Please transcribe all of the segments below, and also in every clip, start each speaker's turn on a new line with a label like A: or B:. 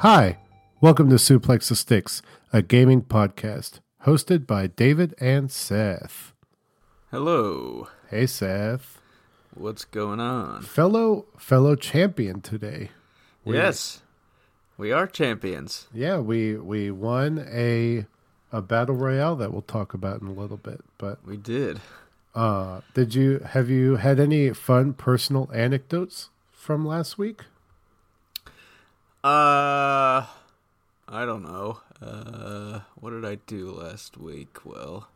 A: Hi, welcome to Suplex the Sticks, a gaming podcast hosted by David and Seth.
B: Hello.
A: Hey, Seth.
B: What's going on?
A: Fellow fellow champion today. We-
B: yes. We are champions.
A: Yeah, we we won a a battle royale that we'll talk about in a little bit. But
B: We did.
A: uh did you have you had any fun personal anecdotes from last week?
B: Uh I don't know. Uh what did I do last week? Well,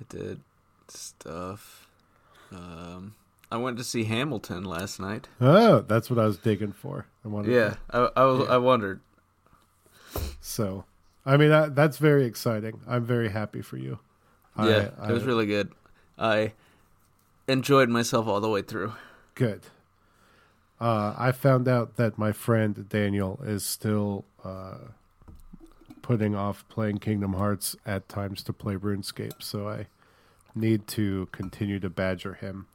B: I did stuff. Um I went to see Hamilton last night.
A: Oh, that's what I was digging for. I wanted
B: Yeah, I I, was, I wondered.
A: So, I mean, that, that's very exciting. I'm very happy for you.
B: Yeah,
A: I,
B: it was really good. I enjoyed myself all the way through.
A: good. Uh, I found out that my friend Daniel is still uh, putting off playing Kingdom Hearts at times to play RuneScape, so I need to continue to badger him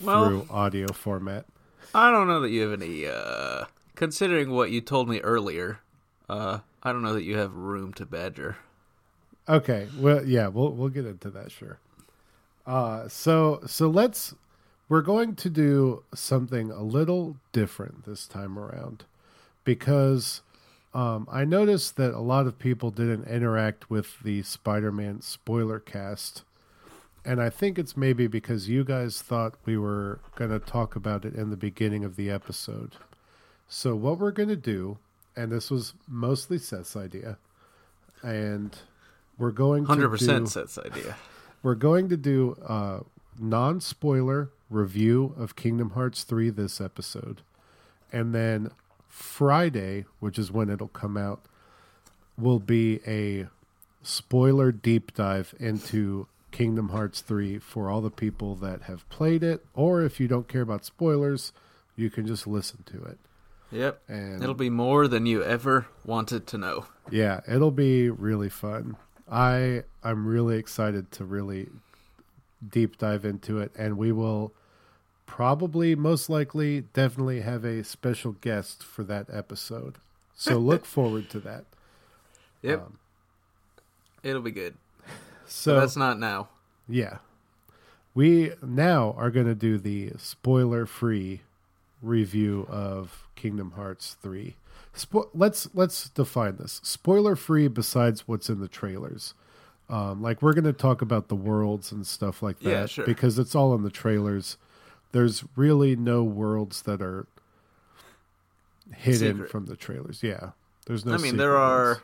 B: Well-
A: through audio format.
B: I don't know that you have any uh considering what you told me earlier. Uh I don't know that you have room to badger.
A: Okay. Well, yeah, we'll we'll get into that, sure. Uh, so so let's we're going to do something a little different this time around because um, I noticed that a lot of people didn't interact with the Spider-Man spoiler cast, and I think it's maybe because you guys thought we were going to talk about it in the beginning of the episode. So what we're going to do, and this was mostly Seth's idea, and we're going to
B: 100% Seth's idea.
A: we're going to do a non-spoiler review of Kingdom Hearts 3 this episode. And then Friday, which is when it'll come out, will be a spoiler deep dive into Kingdom Hearts 3 for all the people that have played it or if you don't care about spoilers, you can just listen to it.
B: Yep.
A: And
B: It'll be more than you ever wanted to know.
A: Yeah, it'll be really fun. I I'm really excited to really deep dive into it and we will probably most likely definitely have a special guest for that episode. So look forward to that.
B: Yep.
A: Um,
B: It'll be good.
A: So
B: But that's not now.
A: yeah. We now are going to do the spoiler-free review of Kingdom Hearts 3. Spo- let's let's define this. Spoiler-free besides what's in the trailers. Um, like we're going to talk about the worlds and stuff like that
B: Yeah, sure.
A: because it's all in the trailers. There's really no worlds that are hidden
B: Secret.
A: from the trailers. Yeah. There's no
B: I mean there are
A: ones.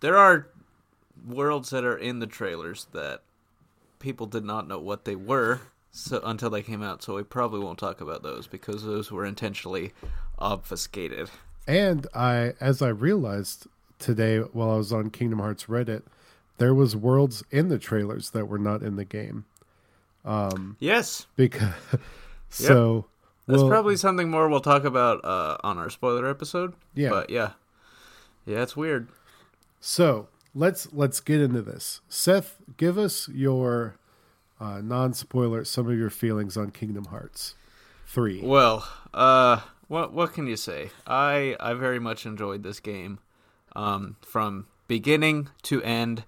B: there are worlds that are in the trailers that people did not know what they were so until they came out, so we probably won't talk about those because those were intentionally obfuscated.
A: And I, as I realized today while I was on Kingdom Hearts Reddit, there was worlds in the trailers that were not in the game.
B: Um, Yes.
A: Because so
B: That's
A: well,
B: probably something more we'll talk about uh, on our spoiler episode.
A: Yeah.
B: But yeah. Yeah, it's weird.
A: so let's let's get into this. Seth, give us your uh, non-spoiler, some of your feelings on Kingdom Hearts three.
B: Well, uh what what can you say? I I very much enjoyed this game. Um from beginning to end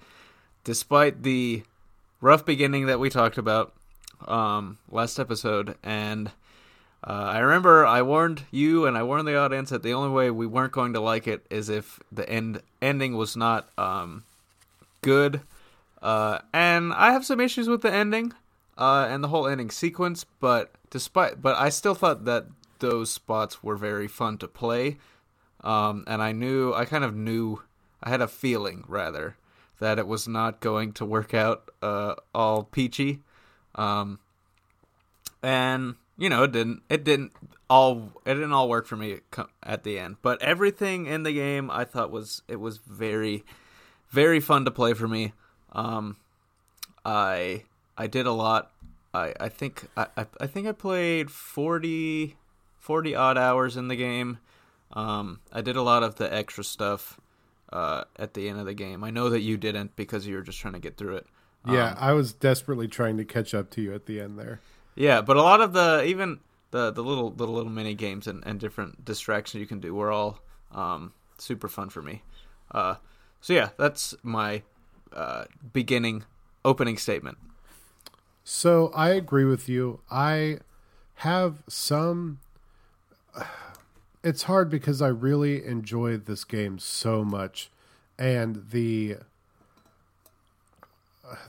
B: despite the rough beginning that we talked about um last episode and uh, I remember I warned you and I warned the audience that the only way we weren't going to like it is if the end ending was not um, good. Uh, and I have some issues with the ending uh, and the whole ending sequence, but despite but I still thought that those spots were very fun to play. Um, and I knew I kind of knew I had a feeling rather that it was not going to work out uh, all peachy. Um, and you know it didn't it didn't all it didn't all work for me at the end. But everything in the game i thought was it was very very fun to play for me. Um i i did a lot. I i think i i, think i played 40 40 odd hours in the game. Um i did a lot of the extra stuff uh at the end of the game. I know that you didn't because you were just trying to get through it
A: yeah, I was desperately trying to catch up to you at the end there.
B: Yeah, but a lot of the even the the little the little mini games and, and different distractions you can do were all Um, super fun for me. Uh, so yeah, that's my uh, beginning opening statement.
A: So I agree with you. I have some. It's hard because I really enjoyed this game so much, and the.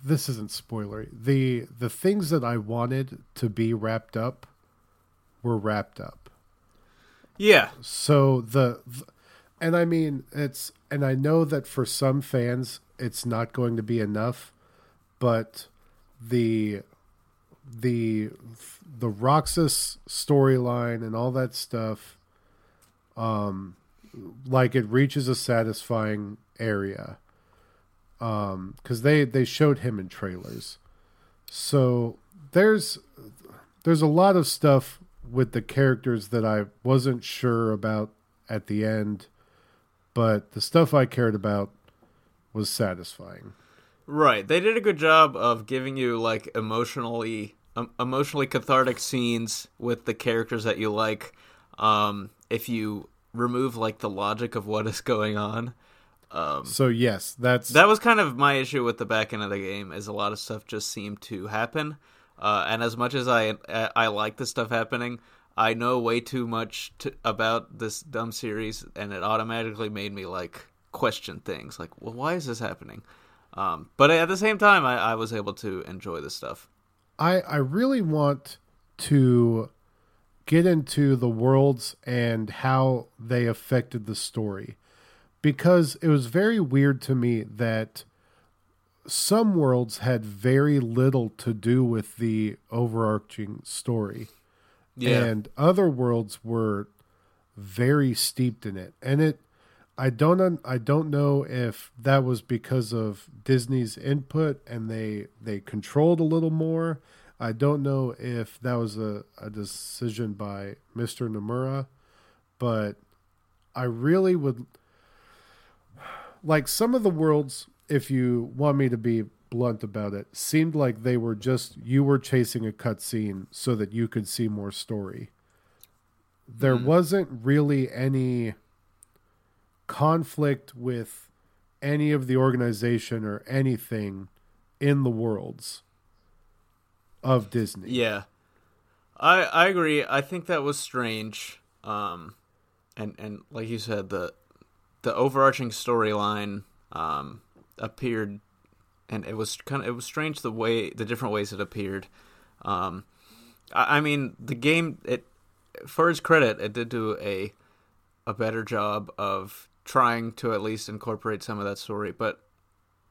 A: This isn't spoilery. the The things that I wanted to be wrapped up were wrapped up.
B: Yeah.
A: So the, the and I mean it's and I know that for some fans it's not going to be enough, but the the the Roxas storyline and all that stuff um like it reaches a satisfying area um cuz they they showed him in trailers. So there's there's a lot of stuff with the characters that I wasn't sure about at the end, but the stuff I cared about was satisfying.
B: Right. They did a good job of giving you like emotionally um, emotionally cathartic scenes with the characters that you like. Um, if you remove like the logic of what is going on. Um,
A: so yes, that's
B: that was kind of my issue with the back end of the game. Is a lot of stuff just seemed to happen, uh, and as much as I I like the stuff happening, I know way too much to, about this dumb series, and it automatically made me like question things. Like, well, why is this happening? Um, but at the same time, I, I was able to enjoy the stuff.
A: I I really want to get into the worlds and how they affected the story because it was very weird to me that some worlds had very little to do with the overarching story. Yeah. And other worlds were very steeped in it. And it I don't I don't know if that was because of Disney's input and they they controlled a little more. I don't know if that was a, a decision by Mr. Nomura, but I really would like some of the worlds if you want me to be blunt about it seemed like they were just you were chasing a cutscene so that you could see more story. There mm. wasn't really any conflict with any of the organization or anything in the worlds of Disney.
B: Yeah. I I agree. I think that was strange. Um and and like you said the the overarching storyline um appeared and it was kind of it was strange the way the different ways it appeared. Um I, I mean the game it for its credit it did do a a better job of trying to at least incorporate some of that story. But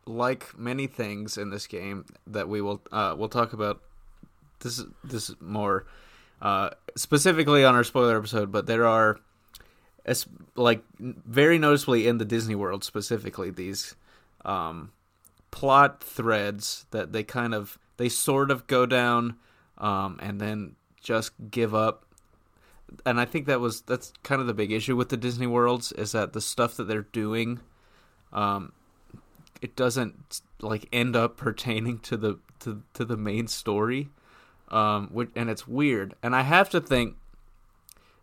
B: like many things in this game that we will uh, we'll talk about this this more uh, specifically on our spoiler episode, but there are as like very noticeably in the Disney world specifically these um, plot threads that they kind of they sort of go down um, and then just give up and I think that was that's kind of the big issue with the Disney worlds is that the stuff that they're doing, um, it doesn't like end up pertaining to the to to the main story, um, which, and it's weird. And I have to think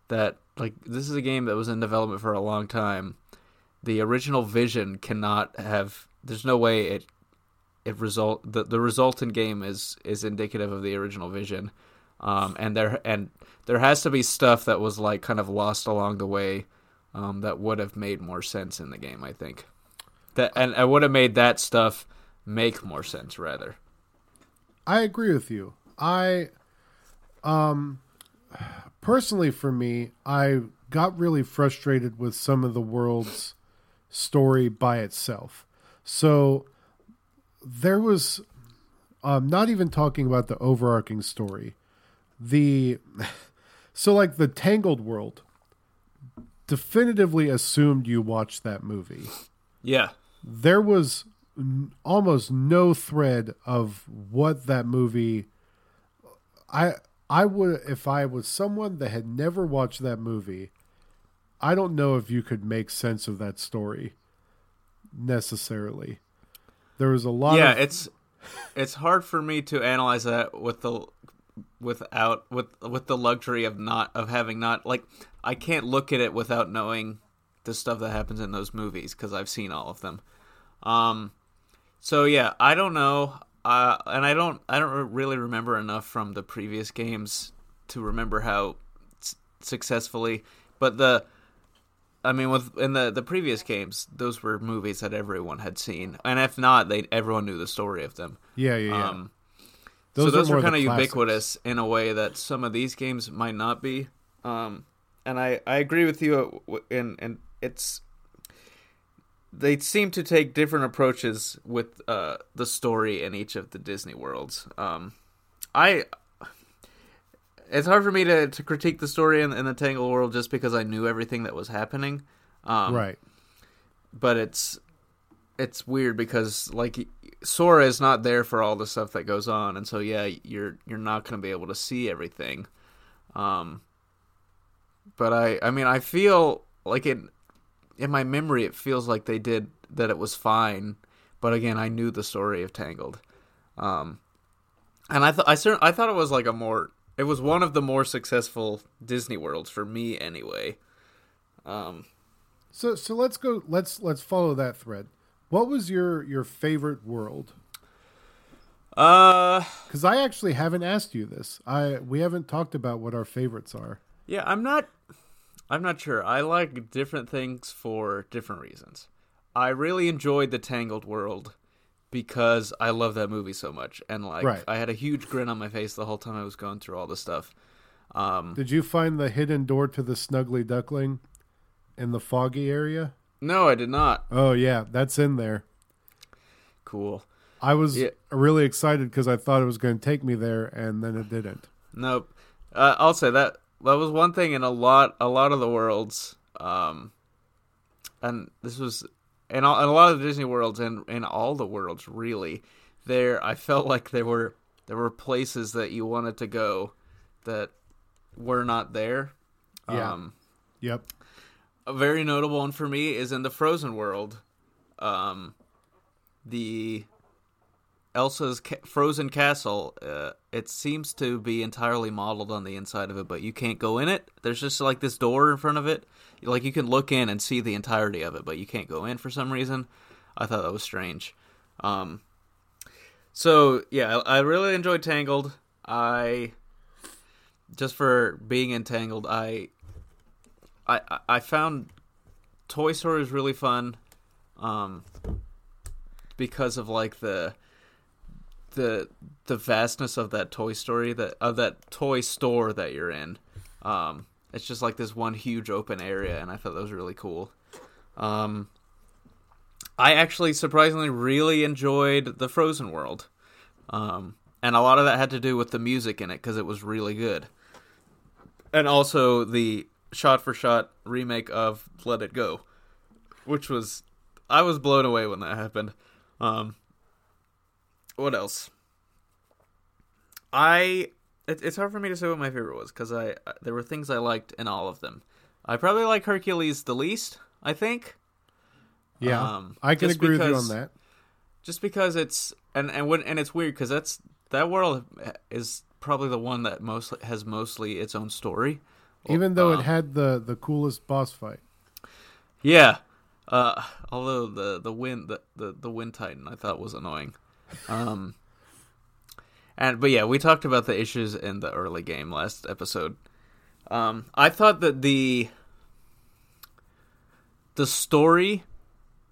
B: that like this is a game that was in development for a long time. The original vision cannot have. There's no way it it result the the resultant game is is indicative of the original vision. Um, and there and there has to be stuff that was like kind of lost along the way um, that would have made more sense in the game. I think that and I would have made that stuff make more sense rather.
A: I agree with you. I um personally for me, I got really frustrated with some of the world's story by itself. So there was um, not even talking about the overarching story the so like the Tangled world definitively assumed you watched that movie.
B: Yeah.
A: There was n- almost no thread of what that movie I I would if I was someone that had never watched that movie, I don't know if you could make sense of that story necessarily. There was a lot
B: Yeah,
A: of...
B: it's it's hard for me to analyze that with the without with with the luxury of not of having not like I can't look at it without knowing the stuff that happens in those movies because I've seen all of them. Um, so yeah, I don't know, uh, and I don't I don't really remember enough from the previous games to remember how s- successfully, but the I mean, with in the the previous games, those were movies that everyone had seen, and if not, they everyone knew the story of them.
A: Yeah, yeah, yeah.
B: Um,
A: Those
B: so
A: are
B: those were kind of ubiquitous in a way that some of these games might not be. Um, and I, I agree with you. uh, In and it's they seem to take different approaches with uh, the story in each of the Disney worlds. Um, I it's hard for me to, to critique the story in, in the Tangle world just because I knew everything that was happening. Um,
A: right.
B: but it's it's weird because like Sora is not there for all the stuff that goes on, and so yeah, you're you're not going to be able to see everything. Um, but I I mean I feel like it in my memory it feels like they did that it was fine, but again I knew the story of Tangled, um, and I thought I I thought it was like a more it was one of the more successful Disney worlds for me anyway. Um,
A: So so let's go. Let's let's follow that thread. What was your your favorite world?
B: uh
A: Because I actually haven't asked you this. I we haven't talked about what our favorites are.
B: Yeah, I'm not I'm not sure. I like different things for different reasons. I really enjoyed the Tangled World because I love that movie so much and like
A: Right.
B: I had a huge grin on my face the whole time I was going through all this stuff. Um
A: Did you find the hidden door to the Snuggly Duckling in the foggy area?
B: no, I did not.
A: Oh yeah, that's in there.
B: Cool.
A: I was
B: Yeah.
A: really excited because I thought it was going to take me there, and then it didn't.
B: Nope. Uh, I'll say that that was one thing in a lot a lot of the worlds um and this was in, all, in a lot of the Disney worlds and in all the worlds really there I felt like there were there were places that you wanted to go that were not there.
A: Yeah.
B: Um
A: Yep.
B: a very notable one for me is in the Frozen world. Um, the Elsa's ca- Frozen Castle. Uh, it seems to be entirely modeled on the inside of it, but you can't go in it. There's just like this door in front of it. Like you can look in and see the entirety of it, but you can't go in for some reason. I thought that was strange. Um, so yeah, I, I really enjoyed Tangled. I just for being entangled, I I I- found Toy Story is really fun, um, because of like the the the vastness of that Toy Story that of that toy store that you're in. Um, it's just like this one huge open area, and I thought that was really cool. Um, I actually surprisingly really enjoyed the Frozen world, um, and a lot of that had to do with the music in it because it was really good, and also the shot for shot remake of Let It Go, which was I was blown away when that happened. Um, what else? I it, it's hard for me to say what my favorite was because I there were things I liked in all of them. I probably like Hercules the least. I think
A: Yeah,
B: Um,
A: I can agree with you
B: because-
A: on that.
B: just because it's and and when and it's weird because that's that world is probably the one that most has mostly its own story.
A: Even though
B: Um,
A: it had the the coolest boss fight.
B: Yeah. Uh, although the the wind the, the the wind titan I thought was annoying. Um and but yeah, we talked about the issues in the early game last episode. Um I thought that the the story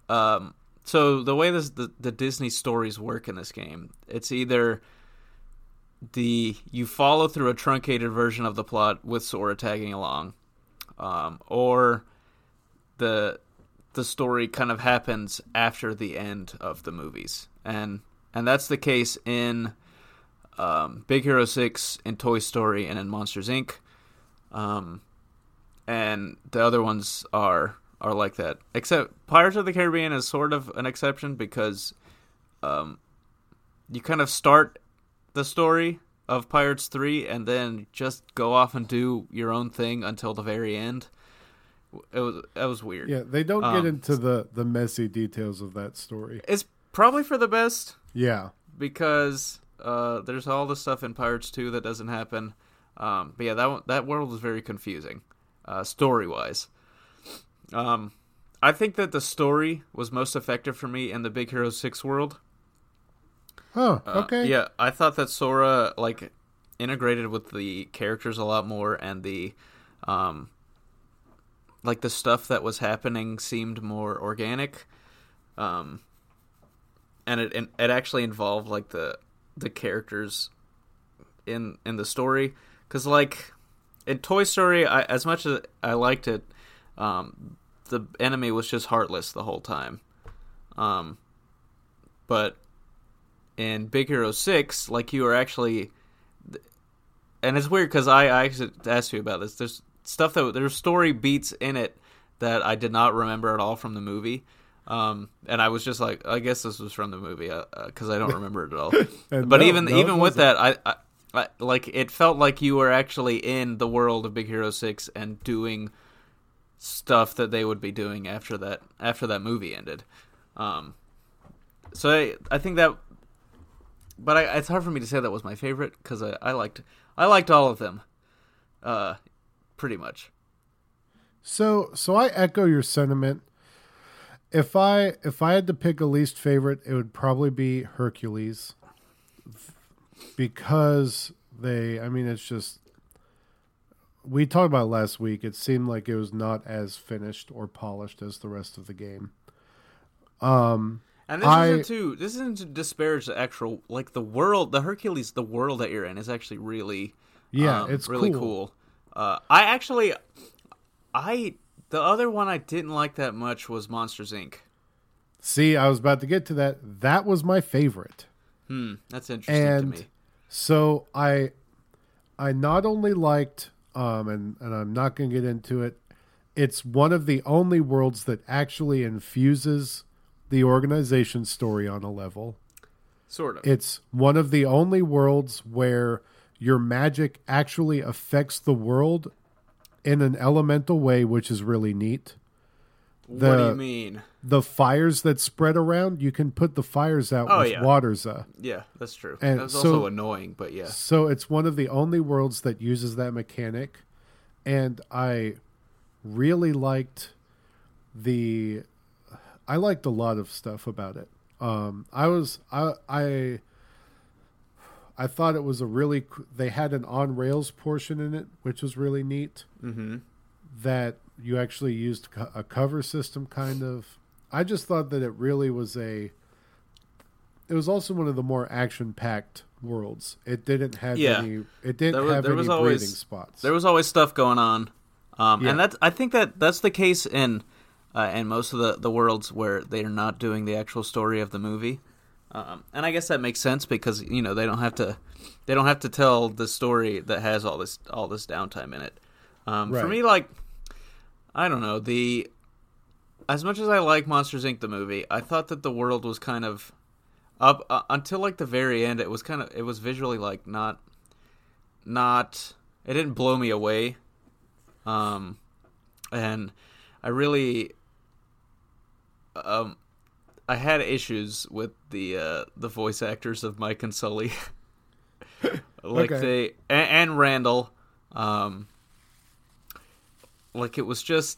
B: um so the way this the, the Disney stories work in this game, it's either the you follow through a truncated version of the plot with Sora tagging along, um, or the the story kind of happens after the end of the movies, and and that's the case in um, Big Hero Six, in Toy Story, and in Monsters Inc. Um, and the other ones are are like that. Except Pirates of the Caribbean is sort of an exception because um, you kind of start the story of Pirates 3 and then just go off and do your own thing until the very end. It was that was weird.
A: Yeah, they don't
B: Um,
A: get into the the messy details of that story.
B: It's probably for the best
A: Yeah,
B: because uh, there's all the stuff in Pirates 2 that doesn't happen. Um, but yeah, that one, that world is very confusing, uh, story wise. Um, I think that the story was most effective for me in the Big Hero Six world.
A: Oh,
B: Uh,
A: okay.
B: yeah, I thought that Sora like integrated with the characters a lot more, and the um, like the stuff that was happening seemed more organic. Um, and it it actually involved like the the characters in in the story because like in Toy Story, I, as much as I liked it, um, the enemy was just heartless the whole time. Um, but in Big Hero Six, like you are actually, and it's weird because I, I actually asked you about this. There's stuff that there's story beats in it that I did not remember at all from the movie. Um, and I was just like, I guess this was from the movie because uh, I don't remember it at all. But
A: no,
B: even
A: no,
B: even with that, I, I, I like it felt like you were actually in the world of Big Hero Six and doing stuff that they would be doing after that after that movie ended. Um, so I, I think that, but I, it's hard for me to say that was my favorite because I, I liked I liked all of them, uh, pretty much.
A: So so I echo your sentiment. If I if I had to pick a least favorite, it would probably be Hercules. Because they I mean it's just we talked about last week. It seemed like it was not as finished or polished as the rest of the game. Um
B: And this
A: I-
B: isn't to this isn't to disparage the actual like the world the Hercules the world that you're in is actually really
A: yeah,
B: um,
A: it's
B: really
A: cool.
B: cool. Uh, I actually I the other one I didn't like that much was Monsters Inc.
A: See, I was about to get to that. That was my favorite.
B: Hmm, that's interesting
A: And
B: to me.
A: So I I not only liked um and, and I'm not gonna get into it, it's one of the only worlds that actually infuses the organization story on a level.
B: Sort of.
A: It's one of the only worlds where your magic actually affects the world in an elemental way, which is really neat.
B: what do
A: the-
B: you mean?
A: The fires that spread around, you can put the fires out
B: Oh,
A: with
B: yeah.
A: Waterza.
B: Yeah, that's true.
A: and
B: That's
A: so-
B: also annoying, but yeah.
A: So it's one of the only worlds that uses that mechanic, and I really liked the. I liked a lot of stuff about it. Um, I was I I. I thought it was a really. They had an on rails portion in it, which was really neat.
B: Mm-hmm.
A: That you actually used a cover system, kind of. I just thought that it really was a. It was also one of the more action packed worlds. It didn't have
B: Yeah.
A: any. It didn't
B: There was-
A: have
B: there
A: any
B: was
A: breathing
B: always-
A: spots.
B: There was always stuff going on, um,
A: Yeah.
B: and that's I think that that's the case in uh, in most of the the worlds where they are not doing the actual story of the movie. Um, and I guess that makes sense because you know they don't have to they don't have to tell the story that has all this all this downtime in it. Um, For me, like I don't know the as much as I like Monsters Inc. the movie, I thought that the world was kind of up uh, until like the very end. It was kind of it was visually like not not it didn't blow me away. Um, and I really um I had issues with the uh the voice actors of Mike and Sully. like
A: Okay.
B: they and, and Randall um like it was just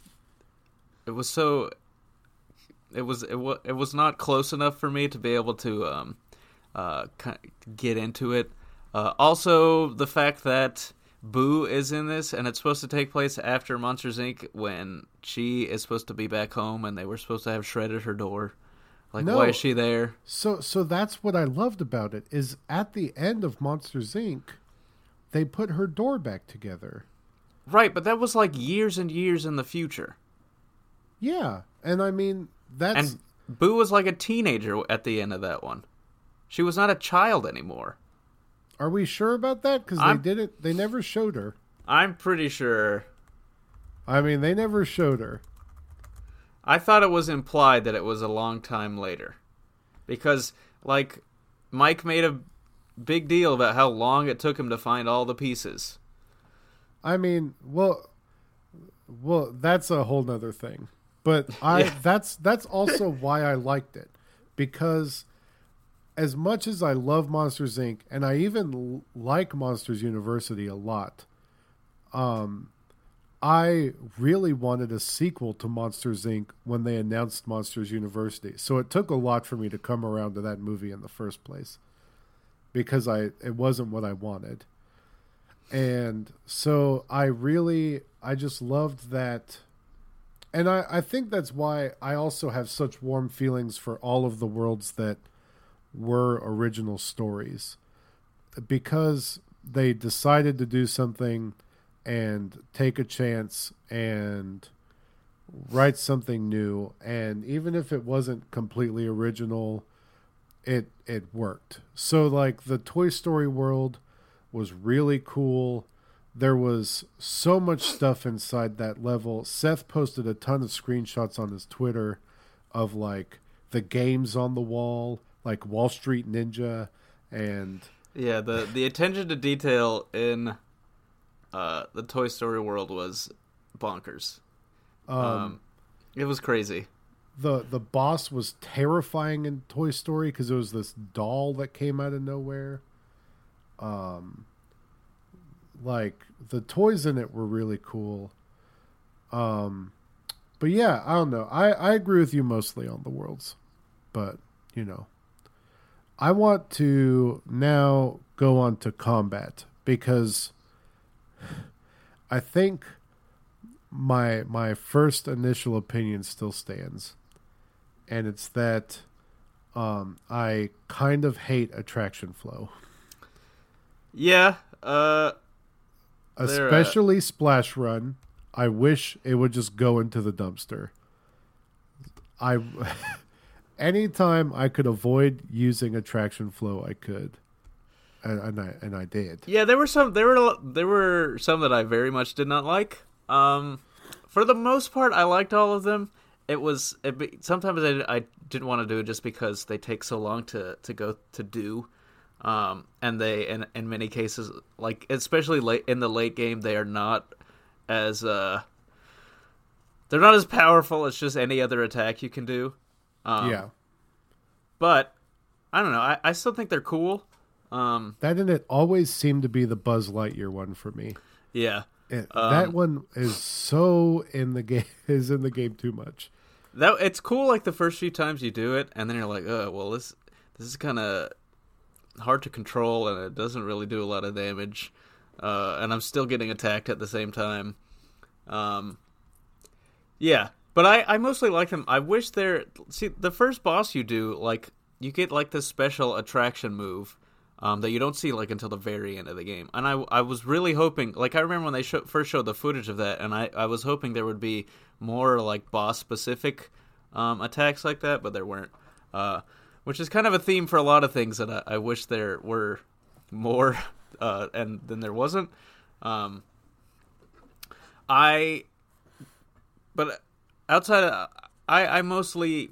B: it was so it was it was it was not close enough for me to be able to um uh get into it. Uh, also, the fact that Boo is in this and it's supposed to take place after Monsters Inc. when she is supposed to be back home and they were supposed to have shredded her door. Like,
A: No.
B: why is she there?
A: so so that's what I loved about it. Is at the end of Monsters Inc. They put her door back together.
B: Right, but that was like years and years in the future.
A: Yeah, and I mean that's
B: And Boo was like a teenager at the end of that one. She was not a child anymore.
A: are we sure about that? Because they didn't. They never showed her.
B: I'm pretty sure.
A: I mean, they never showed her.
B: I thought it was implied that it was a long time later. Because, like, Mike made a big deal about how long it took him to find all the pieces.
A: I mean, well, well, that's a whole nother thing. But I
B: Yeah.
A: that's that's also why I liked it because as much as I love Monsters Inc. and I even l- like Monsters University a lot, um, I really wanted a sequel to Monsters Inc. when they announced Monsters University. So it took a lot for me to come around to that movie in the first place because I it wasn't what I wanted. And so I really I just loved that and I, I think that's why I also have such warm feelings for all of the worlds that were original stories. Because they decided to do something and take a chance and write something new. And even if it wasn't completely original it it worked. So like the toy story world was really cool. There was so much stuff inside that level. Seth posted a ton of screenshots on his twitter of like the games on the wall like wall street ninja and
B: yeah the the attention to detail in uh, the Toy Story world was bonkers. Um, um, it was crazy.
A: the The boss was terrifying in Toy Story because it was this doll that came out of nowhere. Um, like the toys in it were really cool. Um, but yeah, I don't know. I I agree with you mostly on the worlds, but you know, I want to now go on to combat because I think my my first initial opinion still stands, and it's that um, I kind of hate attraction flow.
B: Yeah, uh,
A: especially uh... Splash Run. I wish it would just go into the dumpster. I anytime I could avoid using attraction flow, I could and, I and I did.
B: Yeah, there were some. There were there were some that I very much did not like. Um, for the most part, I liked all of them. It was it, sometimes I, I didn't want to do it just because they take so long to to go to do. Um, and they in in many cases like especially late in the late game they are not as uh they're not as powerful as just any other attack you can do. Um, yeah. But I don't know. I, I still think they're cool. Um,
A: that and it always seemed to be the Buzz Lightyear one for me.
B: Yeah,
A: it, um, that one is so in the game is in the game too much.
B: That it's cool like the first few times you do it, and then you're like, oh well, this this is kind of hard to control, and it doesn't really do a lot of damage. Uh, and I'm still getting attacked at the same time. Um, yeah, but I, I mostly like them. I wish they're see the first boss you do like you get like this special attraction move um, that you don't see like until the very end of the game. And I, I was really hoping, like I remember when they first showed the footage of that, and I, I was hoping there would be more like boss specific um, attacks like that, but there weren't. Uh, which is kind of a theme for a lot of things that I, I wish there were more, uh, and then there wasn't. Um, I, but outside of, I, I mostly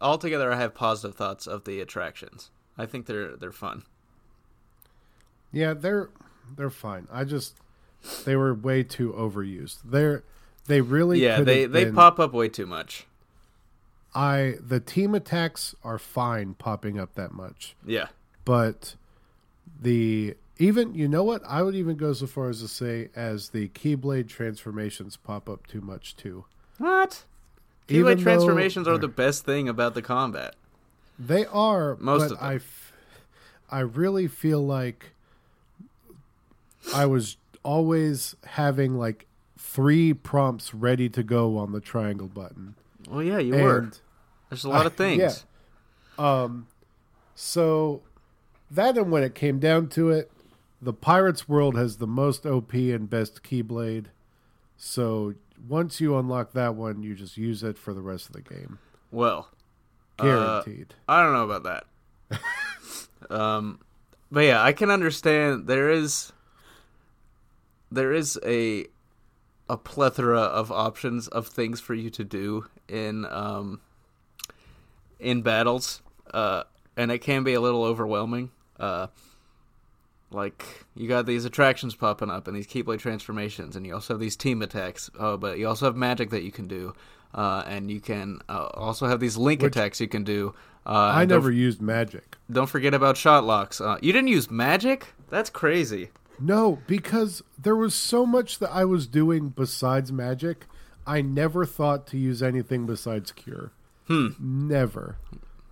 B: altogether I have positive thoughts of the attractions. I think they're they're fun.
A: Yeah, they're they're fine. I just they were way too overused. They're they really
B: yeah they they been, pop up way too much.
A: I the team attacks are fine popping up that much.
B: Yeah,
A: but the even you know what I would even go so far as to say as the Keyblade transformations pop up too much too.
B: What? Keyblade transformations are the best thing about the combat.
A: They are most but I, f- I really feel like I was always having like three prompts ready to go on the triangle button.
B: Well, yeah, you and were. There's a lot I, of things.
A: Yeah. Um, so that and when it came down to it, the Pirates World has the most OP and best Keyblade. So once you unlock that one, you just use it for the rest of the game.
B: Well,
A: Guaranteed.
B: Uh, I don't know about that. um, but yeah, I can understand there is there is a a plethora of options of things for you to do in um in battles. Uh, and it can be a little overwhelming. Uh, like you got these attractions popping up and these keyblade transformations, and you also have these team attacks. Oh, but you also have magic that you can do. Uh, and you can uh, also have these link Which, attacks you can do. Uh,
A: I never used magic.
B: Don't forget about shot locks. Uh, you didn't use magic? That's crazy.
A: No, because there was so much that I was doing besides magic. I never thought to use anything besides cure.
B: Hmm.
A: Never.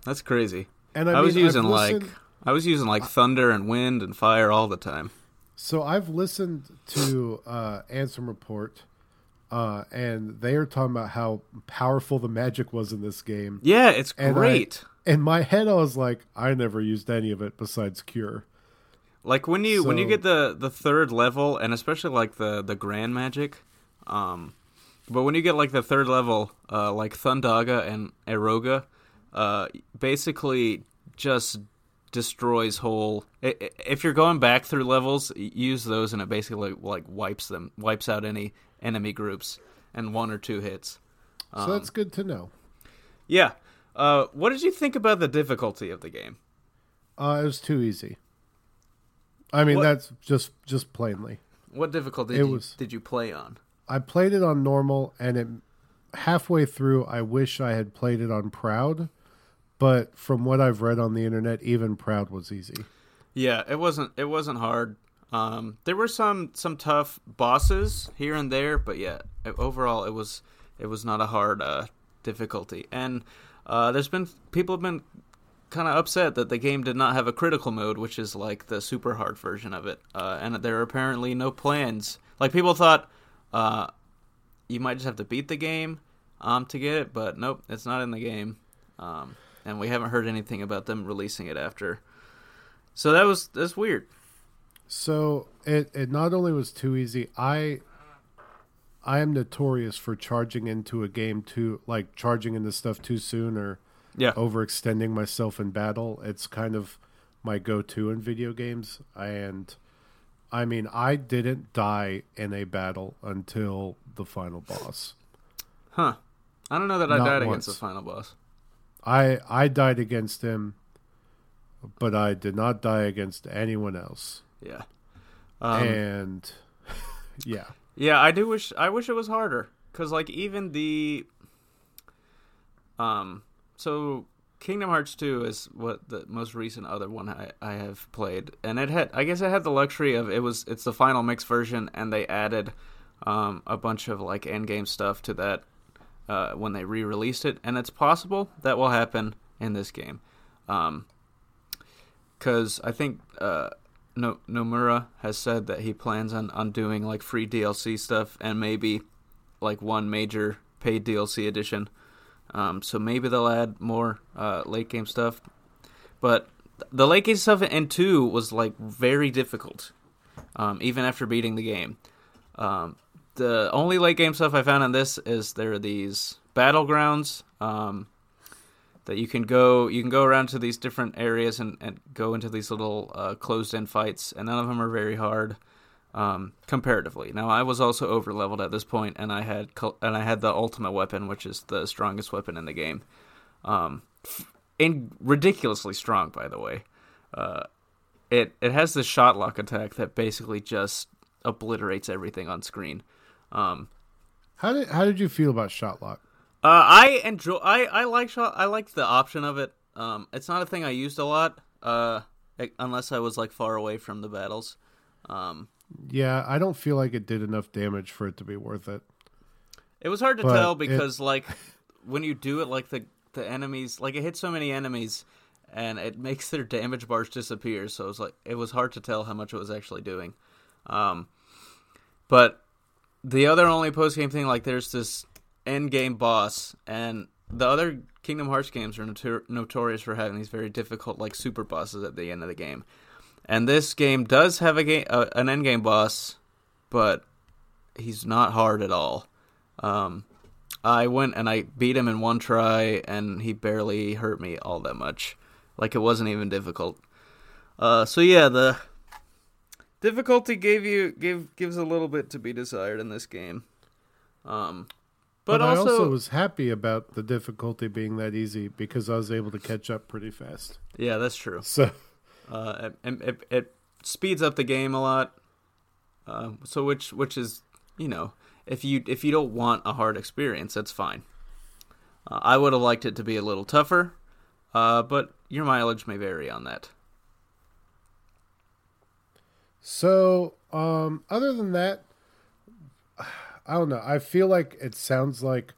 B: That's crazy.
A: And
B: I,
A: I,
B: was
A: mean, I've
B: using like I was using like thunder and wind and fire all the time.
A: So I've listened to uh, Ansem Report, uh, and they are talking about how powerful the magic was in this game.
B: Yeah, it's
A: And I-
B: great.
A: In my head, I was like, I never used any of it besides cure.
B: Like when you when you get the the third level, and especially like the the grand magic, um, but when you get like the third level, uh, like Thundaga and Aeroga, uh, basically just destroys whole. i- i- If you're going back through levels, use those, and it basically like wipes them, wipes out any enemy groups, and one or two hits.
A: So
B: Um,
A: that's good to know.
B: Yeah. Uh, what did you think about the difficulty of the game?
A: Uh, it was too easy. I mean,
B: What-
A: that's just just plainly.
B: What difficulty
A: It
B: did you,
A: was-
B: did you play on?
A: I played it on normal, and it halfway through, I wish I had played it on proud. But from what I've read on the internet, even proud was easy.
B: Yeah, it wasn't it wasn't hard. Um, there were some some tough bosses here and there, but yeah, overall it was it was not a hard uh, difficulty. And uh, there's been people have been kind of upset that the game did not have a critical mode, which is like the super hard version of it. Uh, and there are apparently no plans. Like people thought uh, you might just have to beat the game um, to get it, but nope, it's not in the game. Um, and we haven't heard anything about them releasing it after. So that was that's weird.
A: So it it not only was too easy. I I am notorious for charging into a game too, like charging into stuff too soon or
B: Yeah.
A: overextending myself in battle. It's kind of my go-to in video games, and I mean, I didn't die in a battle until the final boss.
B: Huh. I don't know that I
A: Not
B: died
A: once.
B: against the final boss.
A: I I died against him, but I did not die against anyone else.
B: Yeah. Um,
A: and yeah,
B: Yeah, I do wish I wish it was harder cuz like even the um so Kingdom Hearts 2 is what the most recent other one I, I have played and it had I guess it had the luxury of it was it's the final mix version and they added um a bunch of like end game stuff to that uh when they re-released it and it's possible that will happen in this game. Um cuz I think uh no, Nomura has said that he plans on, on doing like free DLC stuff and maybe like one major paid DLC edition. Um, so maybe they'll add more uh, late game stuff. But the late game stuff in two was like very difficult, um, even after beating the game. Um, the only late game stuff I found in this is there are these battlegrounds um, that you can go you can go around to these different areas and, and go into these little uh, closed in fights and none of them are very hard um, comparatively. Now i was also over leveled at this point and i had and i had the ultimate weapon which is the strongest weapon in the game. Um, and ridiculously strong by the way. Uh, it it has this shot lock attack that basically just obliterates everything on screen. Um,
A: how did how did you feel about Shotlock?
B: Uh, I enjoy. I I like shot. I like the option of it. Um, it's not a thing I used a lot. Uh, unless I was like far away from the battles. Um,
A: Yeah, I don't feel like it did enough damage for it to be worth it.
B: it was hard to
A: But
B: tell
A: it-
B: because like when you do it, like the the enemies, like it hits so many enemies, and it makes their damage bars disappear. So it was like it was hard to tell how much it was actually doing. Um, but the other only post game thing, like there's this end game boss, and the other Kingdom Hearts games are notor- notorious for having these very difficult, like super bosses at the end of the game. And this game does have a game, uh, an end game boss, but he's not hard at all. Um, I went and I beat him in one try, and he barely hurt me all that much. Like it wasn't even difficult. Uh, so yeah, the difficulty gave you give gives a little bit to be desired in this game. Um, but,
A: But, I
B: also,
A: also was happy about the difficulty being that easy because I was able to catch up pretty fast.
B: yeah, that's true.
A: So
B: Uh, and it, it speeds up the game a lot. Uh, so which which is you know if you if you don't want a hard experience, that's fine. Uh, I would have liked it to be a little tougher, uh, but your mileage may vary on that.
A: So, um, other than that, I don't know. I feel like it sounds like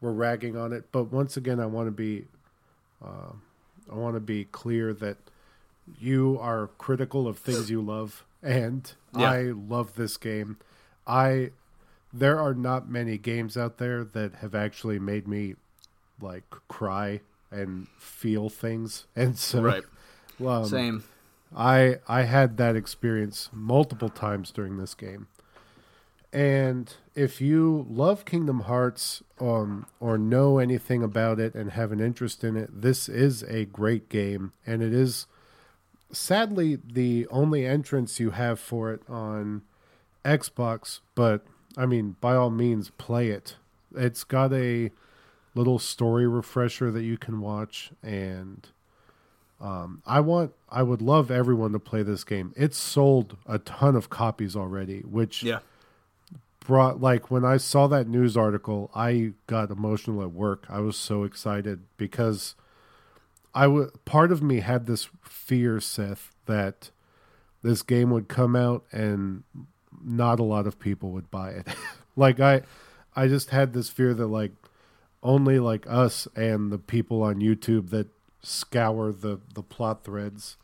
A: we're ragging on it, but once again, I want to be, uh, I want to be clear that you are critical of things you love, and
B: Yeah.
A: I love this game. I there are not many games out there that have actually made me like cry and feel things, and so
B: Right.
A: um,
B: Same.
A: I I had that experience multiple times during this game. And if you love Kingdom Hearts um, or know anything about it and have an interest in it, this is a great game. And it is sadly the only entrance you have for it on Xbox. But I mean, by all means, play it. It's got a little story refresher that you can watch. And um, I want, I would love everyone to play this game. It's sold a ton of copies already, which
B: Yeah.
A: Brought like when I saw that news article, I got emotional at work. I was so excited because I w- part of me had this fear, Seth, that this game would come out and not a lot of people would buy it. like I, I just had this fear that like only like us and the people on YouTube that scour the the plot threads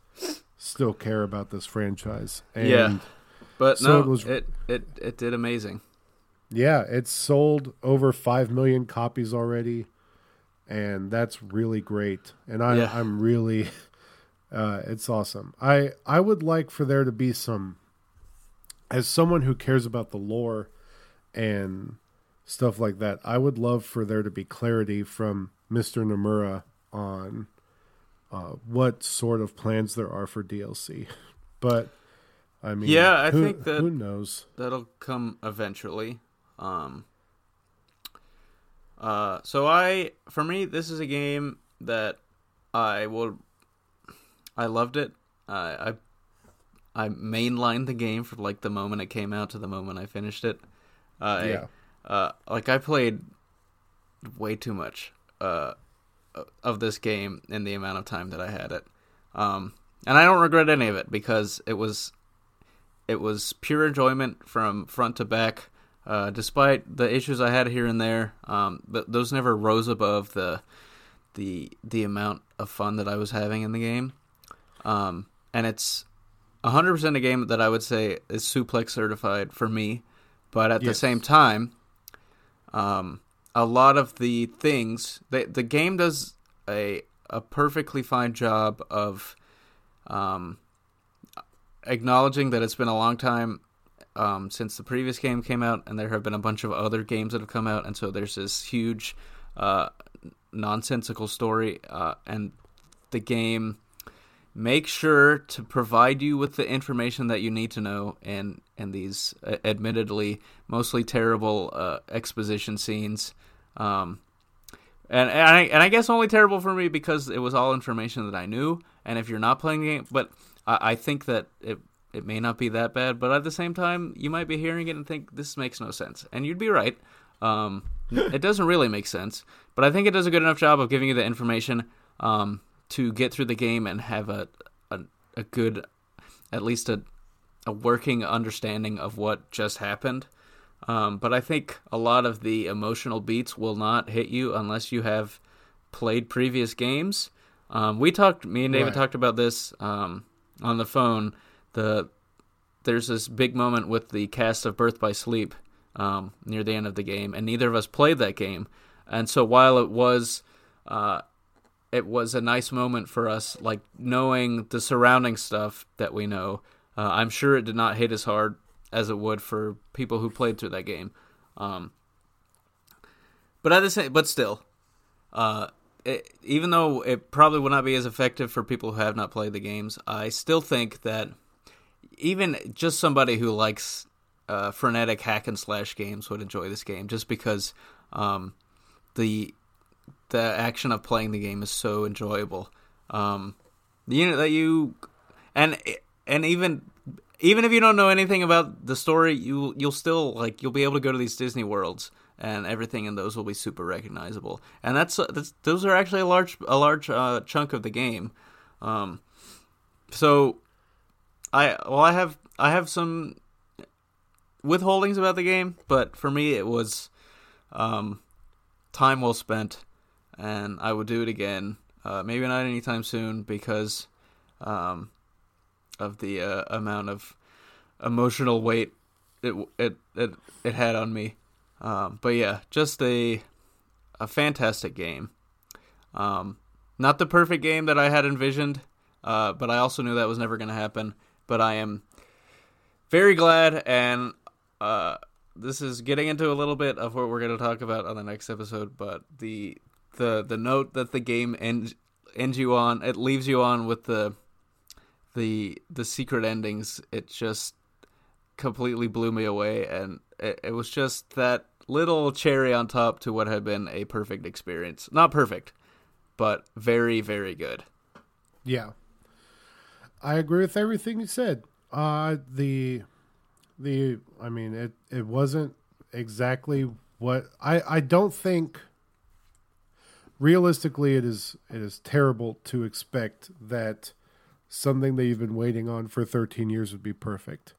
A: still care about this franchise. And
B: Yeah. But
A: So
B: no,
A: it was-
B: it, it it did amazing.
A: Yeah, it's sold over five million copies already, and that's really great. And I,
B: Yeah.
A: I'm really, uh, it's awesome. I I would like for there to be some, as someone who cares about the lore, and stuff like that. I would love for there to be clarity from Mister Nomura on uh, what sort of plans there are for DLC. But I mean,
B: Yeah, I
A: who-
B: think that-
A: who knows.
B: That'll come eventually. Um uh so I for me this is a game that I will I loved it. I I I mainlined the game from like the moment it came out to the moment I finished it. Uh
A: Yeah.
B: uh like I played way too much uh of this game in the amount of time that I had it. Um and I don't regret any of it because it was it was pure enjoyment from front to back. Uh, despite the issues I had here and there, um, th- those never rose above the the the amount of fun that I was having in the game. Um, and it's 100% a game that I would say is suplex certified for me, but at the same time, um, a lot of the things the the game does a a perfectly fine job of um, acknowledging that it's been a long time um, since the previous game came out, and there have been a bunch of other games that have come out, and so there's this huge uh, nonsensical story, uh, and the game makes sure to provide you with the information that you need to know, and and these uh, admittedly mostly terrible uh, exposition scenes. Um, and and I, and I guess only terrible for me because it was all information that I knew. And if you're not playing the game, but I, I think that it it may not be that bad. But at the same time, you might be hearing it and think this makes no sense, and you'd be right. Um, it doesn't really make sense, but I think it does a good enough job of giving you the information um, to get through the game and have a a, a good, at least a a working understanding of what just happened. Um, but I think a lot of the emotional beats will not hit you unless you have played previous games. Um, we talked, me and David
A: Right.
B: talked about this um, on the phone. The there's this big moment with the cast of Birth by Sleep um, near the end of the game, and neither of us played that game. And so while it was uh, it was a nice moment for us, like knowing the surrounding stuff that we know. Uh, I'm sure it did not hit as hard as it would for people who played through that game. Um, but at the same, but still, uh, it, even though it probably would not be as effective for people who have not played the games, I still think that even just somebody who likes uh, frenetic hack and slash games would enjoy this game, just because um, the the action of playing the game is so enjoyable. Um, you know that you and and even even if you don't know anything about the story, you you'll still like you'll be able to go to these Disney worlds and everything in those will be super recognizable. And that's, that's those are actually a large a large uh, chunk of the game. Um, so I well, I have I have some withholdings about the game, but for me, it was um, time well spent, and I would do it again. Uh, maybe not anytime soon because um, of the uh, amount of emotional weight it it it, it had on me. Um, but yeah, just a a fantastic game. Um, not the perfect game that I had envisioned, uh, but I also knew that was never going to happen. But I am very glad, and uh, this is getting into a little bit of what we're going to talk about on the next episode. But the the the note that the game ends ends you on, it leaves you on with the the the secret endings. It just completely blew me away, and it, it was just that little cherry on top to what had been a perfect experience. Not perfect, but very very good.
A: Yeah. I agree with everything you said. Uh the the I mean it it wasn't exactly what I I don't think realistically it is it is terrible to expect that something that you've been waiting on for 13 years would be perfect.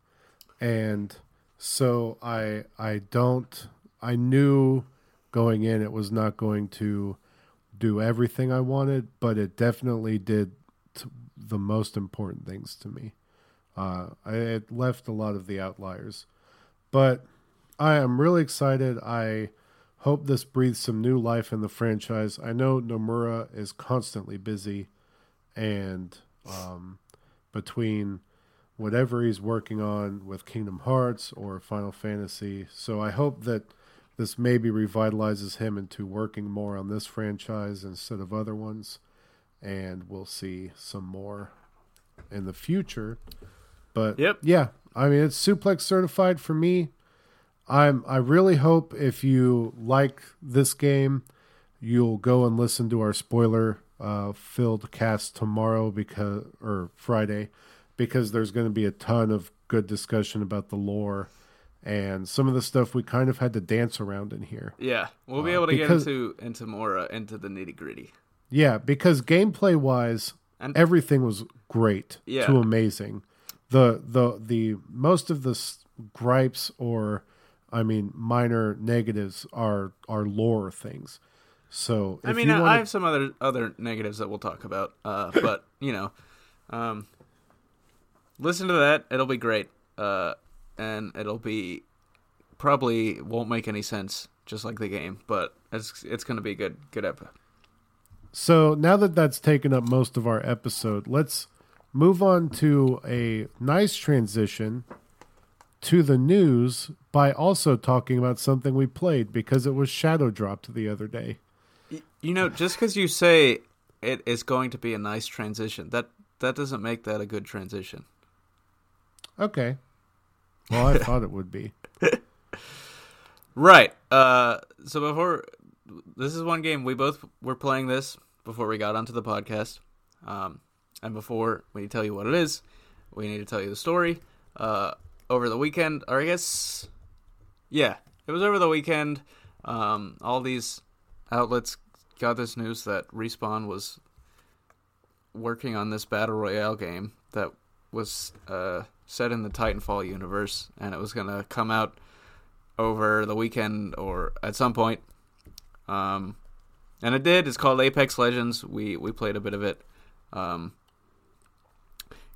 A: And so I I don't I knew going in it was not going to do everything I wanted, but it definitely did the most important things to me. Uh, I it left a lot of the outliers, but I am really excited. I hope this breathes some new life in the franchise. I know Nomura is constantly busy, and um, between whatever he's working on with Kingdom Hearts or Final Fantasy, so I hope that this maybe revitalizes him into working more on this franchise instead of other ones, and we'll see some more in the future. But
B: Yep.
A: yeah, I mean it's suplex certified for me. I'm I really hope if you like this game, you'll go and listen to our spoiler uh, filled cast tomorrow because or Friday because there's going to be a ton of good discussion about the lore and some of the stuff we kind of had to dance around in here.
B: Yeah, we'll be
A: Uh,
B: able to
A: because-
B: get into into more uh, into the nitty gritty.
A: Yeah, because gameplay wise,
B: And-
A: everything was great
B: Yeah.
A: to amazing. The the the most of the gripes or I mean minor negatives are are lore things. So
B: I mean,
A: you
B: I,
A: wanna-
B: I have some other other negatives that we'll talk about, uh, but you know, um, listen to that; it'll be great, uh, and it'll be probably won't make any sense, just like the game, but it's it's gonna be a good good episode.
A: So now that that's taken up most of our episode, let's move on to a nice transition to the news by also talking about something we played because it was shadow dropped the other day.
B: You know, just because you say it is going to be a nice transition, that that doesn't make that a good transition.
A: Okay. Well, I thought it would be.
B: Right. Uh, so before this is one game we both were playing this before we got onto the podcast, um, and before we tell you what it is, we need to tell you the story. Uh, over the weekend, or I guess, yeah, it was over the weekend. Um, all these outlets got this news that Respawn was working on this battle royale game that was uh, set in the Titanfall universe, and it was gonna come out over the weekend or at some point. Um, and it did. It's called Apex Legends. We we played a bit of it. Um,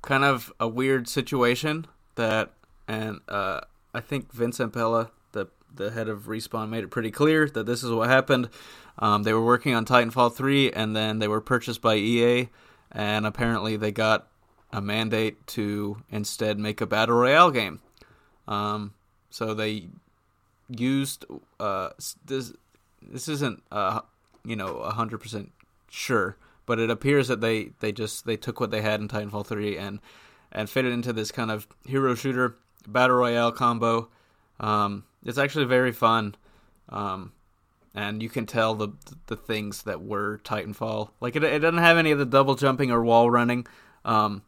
B: kind of a weird situation that, and uh, I think Vince Zampella, the the head of Respawn, made it pretty clear that this is what happened. Um, they were working on Titanfall three, and then they were purchased by EA, and apparently they got a mandate to instead make a battle royale game. Um, so they used uh this this isn't uh you know hundred percent sure but it appears that they they just they took what they had in titanfall 3 and and fit it into this kind of hero shooter battle royale combo. Um it's actually very fun. Um and you can tell the the things that were titanfall. Like it, it doesn't have any of the double jumping or wall running um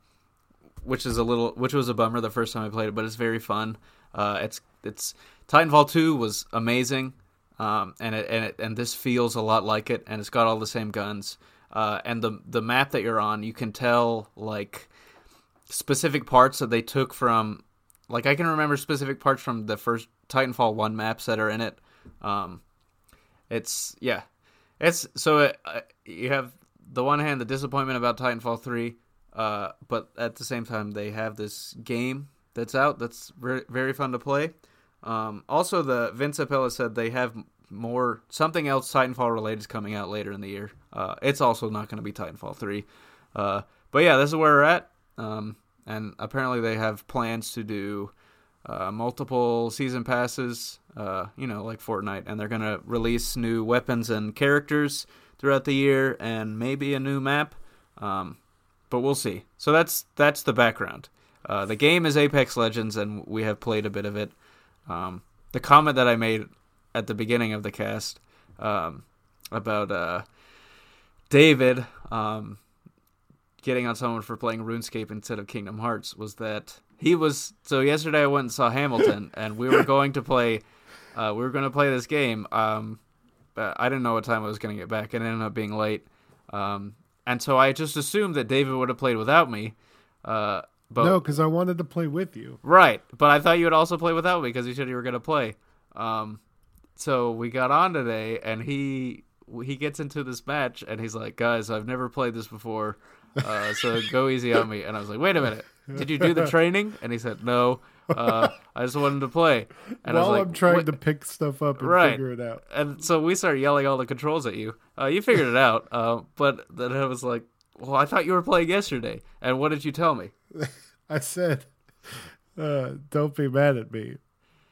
B: which is a little which was a bummer the first time I played it, but it's very fun. Uh, it's it's Titanfall two was amazing, um, and it, and it, and this feels a lot like it, and it's got all the same guns. Uh, and the the map that you're on, you can tell like specific parts that they took from like I can remember specific parts from the first Titanfall 1 maps that are in it. Um it's yeah. It's so it, uh, you have the one hand the disappointment about Titanfall 3 uh but at the same time they have this game that's out that's very, very fun to play. Um also the Vince Zampella said they have more something else Titanfall related is coming out later in the year. Uh it's also not going to be Titanfall 3. Uh but yeah, this is where we're at. Um, and apparently they have plans to do uh, multiple season passes, uh, you know, like Fortnite, and they're gonna release new weapons and characters throughout the year, and maybe a new map. Um, but we'll see. So that's that's the background. Uh, the game is Apex Legends, and we have played a bit of it. Um, the comment that I made at the beginning of the cast um, about uh, David um, getting on someone for playing RuneScape instead of Kingdom Hearts was that he was so yesterday I went and saw Hamilton and we were going to play uh, we were going to play this game um, I didn't know what time I was going to get back. And it ended up being late. Um, and so I just assumed that David would have played without me uh, but
A: no because I wanted to play with you
B: right but I thought you would also play without me because you said you were going to play um, so we got on today and he he gets into this match and he's like guys I've never played this before uh, so go easy on me. And I was like, wait a minute, did you do the training? And he said, no. Uh, I just wanted to play. And
A: While
B: I was like,
A: I'm trying
B: "What?"
A: to pick stuff up and
B: Right.
A: figure it out.
B: And so we started yelling all the controls at you. Uh, you figured it out. Uh, but then I was like, well, I thought you were playing yesterday. And what did you tell me?
A: I said, uh, "Don't be mad at me,"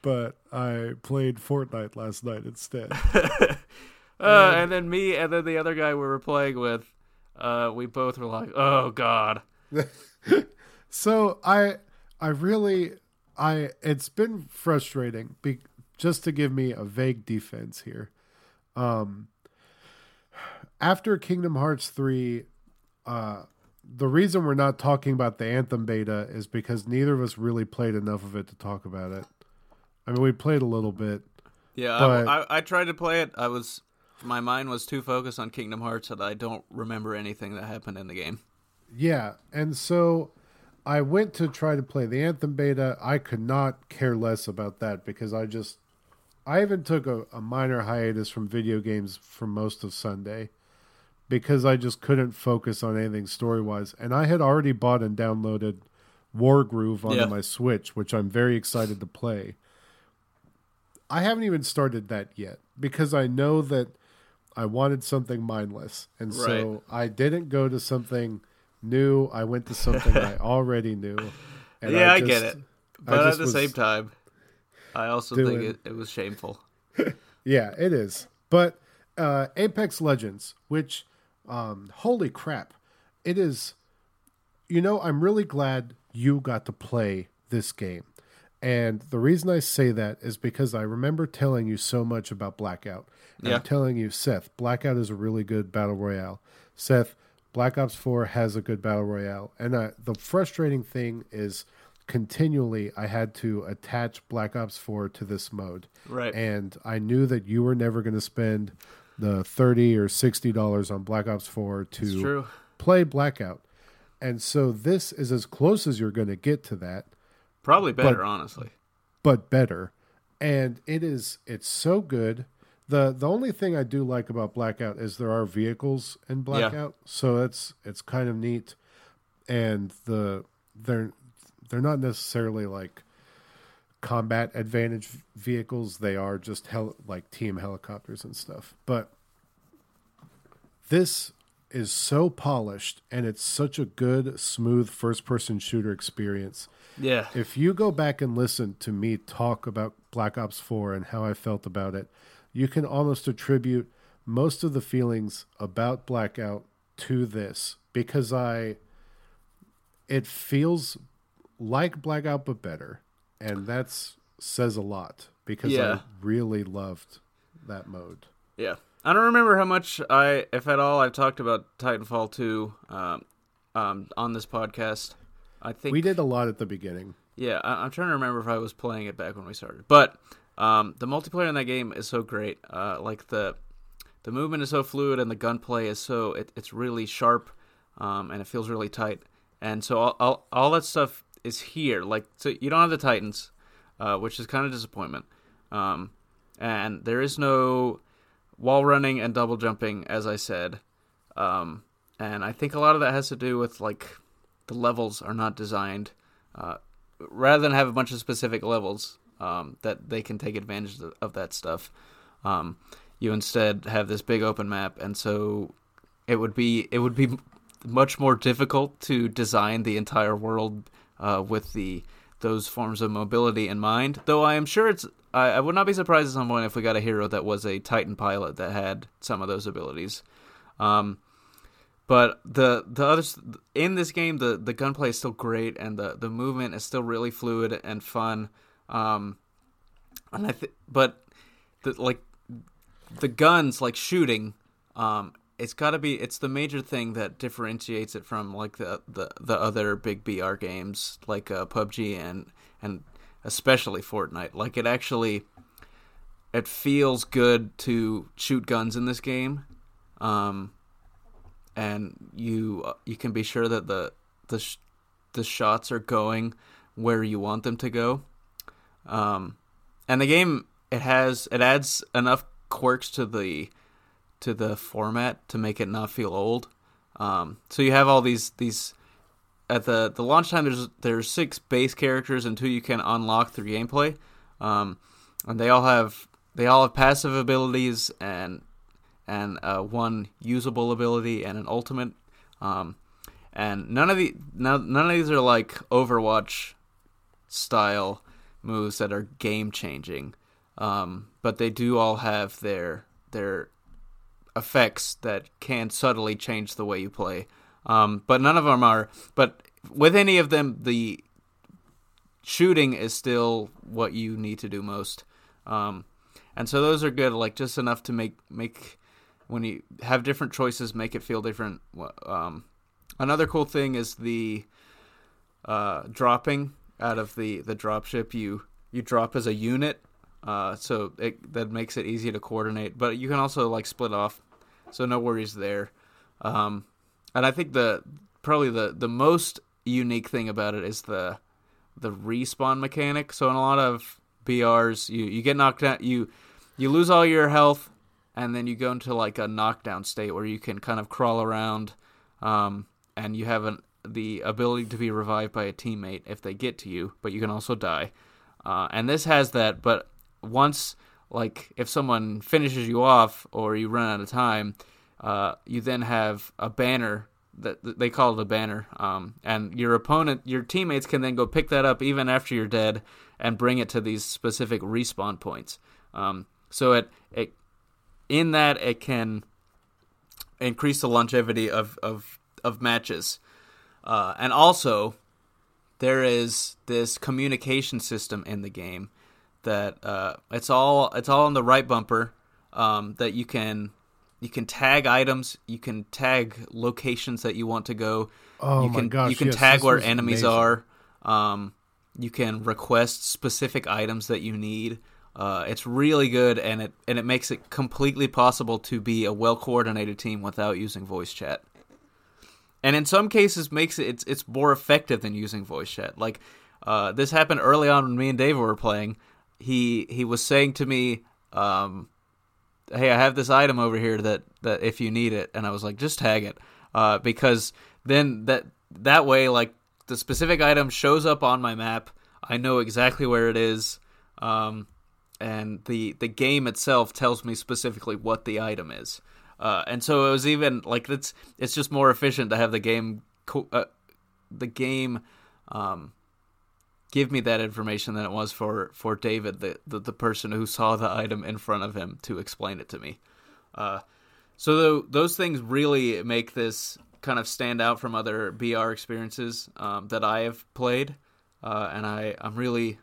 A: but I played Fortnite last night instead.
B: Uh, and then me and then the other guy we were playing with, uh, we both were like, oh, God.
A: so I, I really, I it's been frustrating. Be, just to give me a vague defense here, um, after Kingdom Hearts three, uh, the reason we're not talking about the Anthem beta is because neither of us really played enough of it to talk about it. I mean, we played a little bit.
B: Yeah,
A: But-
B: I, I, I tried to play it. I was my mind was too focused on Kingdom Hearts that I don't remember anything that happened in the game.
A: Yeah, and so I went to try to play the Anthem beta. I could not care less about that because I just I even took a, a minor hiatus from video games for most of Sunday because I just couldn't focus on anything story wise. And I had already bought and downloaded Wargroove onto
B: Yeah.
A: my Switch, which I'm very excited to play. I haven't even started that yet because I know that I wanted something mindless. And so I didn't go to something new. I went to something I already knew.
B: Yeah, I,
A: just-
B: get it, but at the same time, I also
A: doing-
B: think it, it was shameful.
A: Yeah, it is. But uh, Apex Legends, which, um, holy crap, it is. You know, I'm really glad you got to play this game. And the reason I say that is because I remember telling you so much about Blackout. And
B: Yeah.
A: I'm telling you, Seth, Blackout is a really good battle royale. Seth, Black Ops 4 has a good battle royale. And uh, the frustrating thing is continually I had to attach Black Ops 4 to this mode
B: Right.
A: and I knew that you were never going to spend the thirty or sixty dollars on Black Ops Four to play Blackout, and so this is as close as you're going to get to that,
B: Probably better,
A: but-
B: honestly.
A: but better. And it is it's so good. the The only thing I do like about Blackout is there are vehicles in Blackout, so it's it's kind of neat, and the they're they're not necessarily like combat advantage vehicles. They are just hel- like team helicopters and stuff. But this is so polished and it's such a good, smooth first person shooter experience.
B: Yeah.
A: If you go back and listen to me talk about Black Ops 4 and how I felt about it, you can almost attribute most of the feelings about Blackout to this because I it feels like Blackout but better. And that's says a lot because
B: Yeah.
A: I really loved that mode.
B: Yeah. I don't remember how much I, if at all, I've talked about Titanfall 2 um, um, on this podcast. I think
A: We did a lot at the beginning.
B: Yeah, I, I'm trying to remember if I was playing it back when we started. But um, the multiplayer in that game is so great. Uh, like the the movement is so fluid and the gunplay is so it, it's really sharp um, and it feels really tight. and so all, all all that stuff is here. Like so, you don't have the Titans, uh, which is kind of disappointment. Um, and there is no wall running and double jumping, as I said. Um, and I think a lot of that has to do with like the levels are not designed. Uh, rather than have a bunch of specific levels um, that they can take advantage of, that stuff, um, you instead have this big open map, and so it would be it would be much more difficult to design the entire world uh, with the those forms of mobility in mind. Though I am sure it's I, I would not be surprised at some point if we got a hero that was a Titan pilot that had some of those abilities. Um, but the the others in this game, the the gunplay is still great, and the the movement is still really fluid and fun. Um, and I think, but the like the guns, like shooting, um, it's got to be it's the major thing that differentiates it from like the the, the other big BR games like uh, PUBG and and especially Fortnite. Like it actually it feels good to shoot guns in this game. Um, and you uh, you can be sure that the the sh- the shots are going where you want them to go. Um, and the game it has it adds enough quirks to the to the format to make it not feel old. Um, so you have all these these at the the launch time. There's there's six base characters and two you can unlock through gameplay, um, and they all have they all have passive abilities and and uh, one usable ability and an ultimate. Um, and none of the none, none of these are like Overwatch style moves that are game changing. Um, but they do all have their their effects that can subtly change the way you play. Um, but none of them are. But with any of them, the shooting is still what you need to do most. Um, and so those are good, like just enough to make make when you have different choices, make it feel different. Um, another cool thing is the uh, dropping out of the the dropship. You you drop as a unit, uh, so it, that makes it easy to coordinate. But you can also like split off, so no worries there. Um, and I think the probably the the most unique thing about it is the the respawn mechanic. So in a lot of BRs, you you get knocked out, you you lose all your health and then you go into like a knockdown state where you can kind of crawl around, um, and you have an, the ability to be revived by a teammate if they get to you, but you can also die. Uh, and this has that, but once like if someone finishes you off or you run out of time, uh, you then have a banner that they call it a banner, um, and your opponent, your teammates can then go pick that up even after you're dead and bring it to these specific respawn points. Um, so it it in that it can increase the longevity of of of matches, uh, and also there is this communication system in the game that uh, it's all it's all on the right bumper um, that you can you can tag items, you can tag locations that you want to go.
A: Oh
B: you
A: my
B: can
A: gosh!
B: you can
A: yes,
B: tag where enemies
A: amazing.
B: are. Um, you can request specific items that you need. Uh, it's really good, and it and it makes it completely possible to be a well coordinated team without using voice chat. And in some cases, makes it it's it's more effective than using voice chat. Like uh, this happened early on when me and Dave were playing. He he was saying to me, um, "Hey, I have this item over here that that if you need it," and I was like, "Just tag it," uh, because then that that way, like the specific item shows up on my map. I know exactly where it is. Um, and the the game itself tells me specifically what the item is. Uh, and so it was even like it's it's just more efficient to have the game co- uh, the game um, give me that information than it was for for David the, the the person who saw the item in front of him to explain it to me. Uh, so tho- those things really make this kind of stand out from other BR experiences um, that I have played, uh, and I I'm really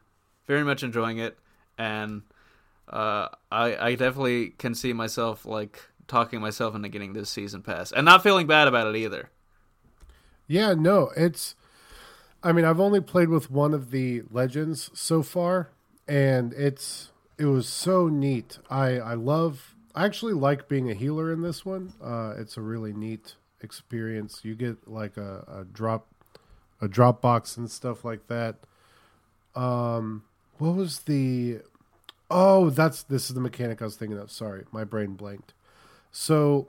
B: very much enjoying it and uh, I I definitely can see myself like talking myself into getting this season pass and not feeling bad about it either.
A: Yeah, no, it's. I mean, I've only played with one of the legends so far, and it's it was so neat. I I love. I actually like being a healer in this one. Uh, it's a really neat experience. You get like a, a drop a Dropbox and stuff like that. Um, what was the? Oh, that's this is the mechanic I was thinking of. Sorry, my brain blanked. So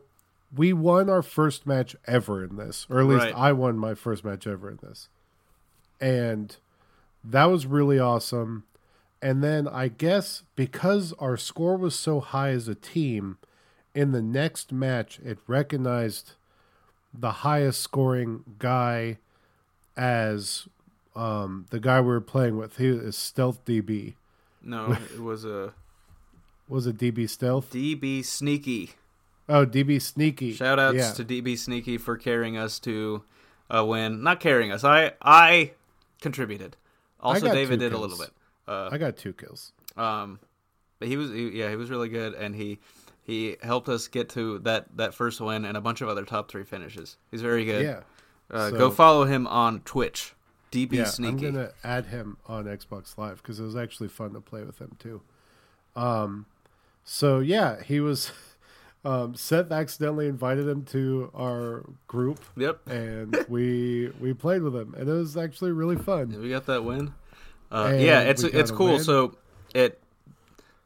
A: we won our first match ever in this, or at least
B: Right.
A: I won my first match ever in this, and that was really awesome. And then I guess because our score was so high as a team, in the next match it recognized the highest scoring guy as um, the guy we were playing with. He is Stealth DB.
B: No, it was a
A: Was it DB Stealth?
B: DB Sneaky.
A: Oh, DB Sneaky.
B: Shout outs
A: yeah.
B: to DB Sneaky for carrying us to a win. Not carrying us. I I contributed. Also, David did a little bit. Uh,
A: I got two kills.
B: Um, but he was he, yeah he was really good, and he he helped us get to that that first win and a bunch of other top three finishes. He's very good.
A: Yeah.
B: Uh,
A: So-
B: go follow him on Twitch. DB
A: yeah,
B: Sneaky.
A: I'm gonna add him on Xbox Live because it was actually fun to play with him too. Um, so yeah, he was. Um, Seth accidentally invited him to our group,
B: Yep.
A: and we we played with him, and it was actually really fun.
B: We got that win. Uh, yeah, it's it's cool.
A: win.
B: So it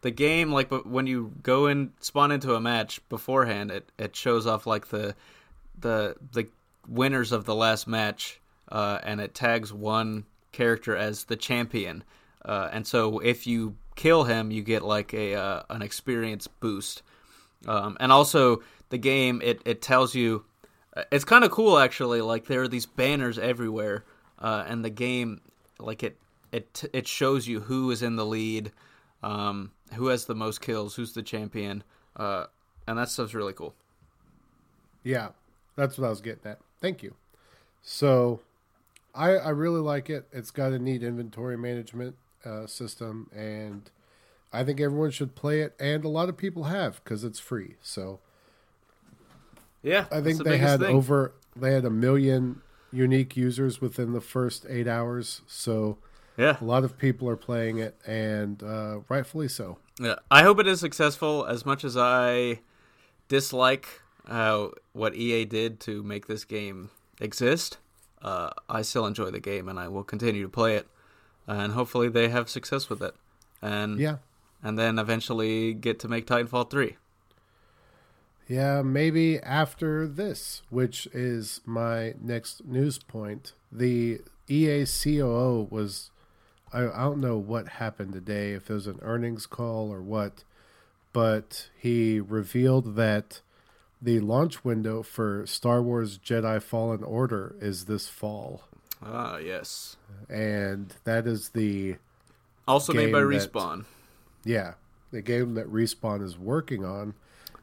B: the game like but when you go and spawn into a match beforehand, it it shows off like the the the winners of the last match, uh, and it tags one character as the champion. Uh, and so if you kill him, you get like a uh, an experience boost. Um, and also the game it it tells you uh, it's kind of cool actually. Like there are these banners everywhere, uh, and the game like it it it shows you who is in the lead, um, who has the most kills, who's the champion, uh, and that stuff's really cool.
A: Yeah, that's what I was getting at. Thank you. So, I I really like it. It's got a neat inventory management uh, system, and I think everyone should play it. And a lot of people have because it's free. So
B: Yeah,
A: I think
B: the
A: they had
B: thing.
A: over they had a million unique users within the first eight hours. So
B: Yeah,
A: a lot of people are playing it, and uh, rightfully so.
B: Yeah, I hope it is successful. As much as I dislike uh, what EA did to make this game exist, uh, I still enjoy the game and I will continue to play it. And hopefully they have success with it, and
A: Yeah,
B: and then eventually get to make Titanfall three.
A: Yeah, maybe after this, which is my next news point. The EA COO was, I, I don't know what happened today, if it was an earnings call or what, but he revealed that the launch window for Star Wars Jedi Fallen Order is this fall.
B: Ah, yes.
A: And that is the,
B: Also made by
A: Game that-
B: Respawn.
A: Yeah, the game that Respawn is working on.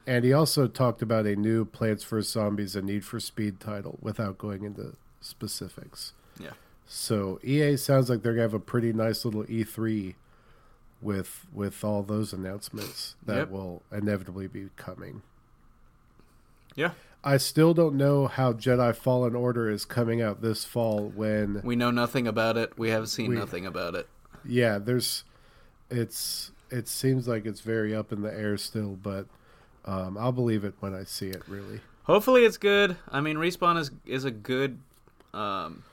A: And he also talked about a new Plants vs. Zombies and Need for Speed title without going into specifics.
B: Yeah.
A: So EA sounds like they're gonna have a pretty nice little E3 with with all those announcements that
B: Yep.
A: will inevitably be coming.
B: Yeah.
A: I still don't know how Jedi Fallen Order is coming out this fall when
B: We know nothing about it. We have seen
A: We-
B: nothing about it.
A: yeah, there's it's it seems like it's very up in the air still, but um, I'll believe it when I see it really.
B: Hopefully it's good. I mean, Respawn is is a good, um,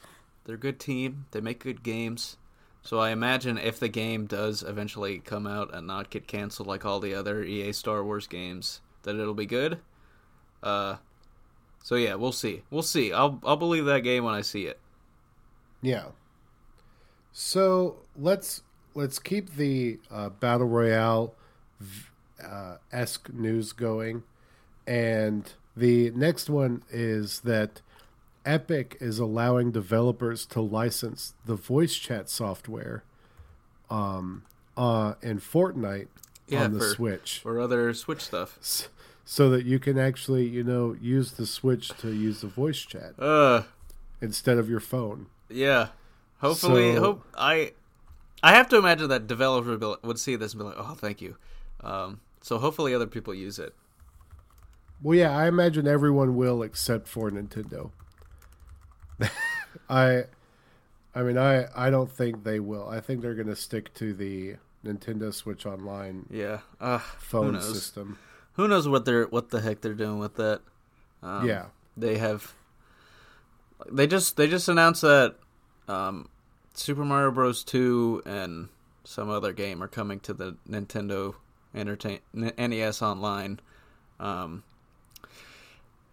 B: they're a good team. They make good games. So I imagine if the game does eventually come out and not get canceled like all the other EA Star Wars games, that it'll be good. Uh, so yeah, we'll see. We'll see. I'll I'll believe that game when I see it.
A: Yeah. So let's let's keep the uh, battle royale uh, esque news going, and the next one is that Epic is allowing developers to license the voice chat software, um, uh, in Fortnite
B: Yeah,
A: on the
B: for-
A: Switch,
B: Or other Switch stuff.
A: So that you can actually you know use the Switch to use the voice chat
B: Uh,
A: instead of your phone.
B: yeah. Hopefully,
A: So-
B: hope I. I have to imagine that developers will- would see this and be like, "Oh, thank you." Um, so hopefully, other people use it.
A: Well, yeah, I imagine everyone will except for Nintendo. I, I mean, I I don't think they will. I think they're going to stick to the Nintendo Switch Online
B: Yeah. Uh,
A: phone
B: knows?
A: system.
B: who knows what they're what the heck they're doing with that? Um,
A: yeah,
B: they have. They just they just announced that um, Super Mario Bros. Two and some other game are coming to the Nintendo Entertain NES Online. Um,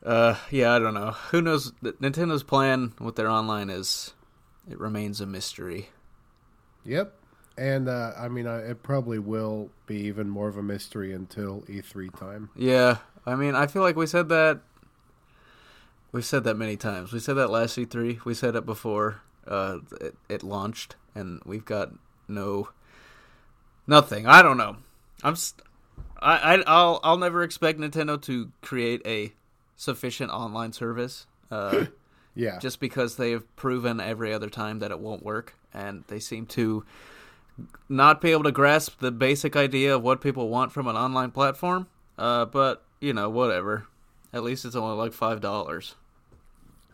B: uh, yeah, I don't know. Who knows? Nintendo's plan with their online is it remains a mystery.
A: Yep, and uh, I mean, uh, it probably will be even more of a mystery until E3 time.
B: Yeah, I mean, I feel like we said that. We've said that many times. We said that last E3. We said it before uh, it, it launched, and we've got no nothing. I don't know. I'm. St- I, I I'll I'll never expect Nintendo to create a sufficient online service. Uh,
A: yeah.
B: Just because they have proven every other time that it won't work, and they seem to not be able to grasp the basic idea of what people want from an online platform. Uh, but you know, whatever. At least it's only like five dollars.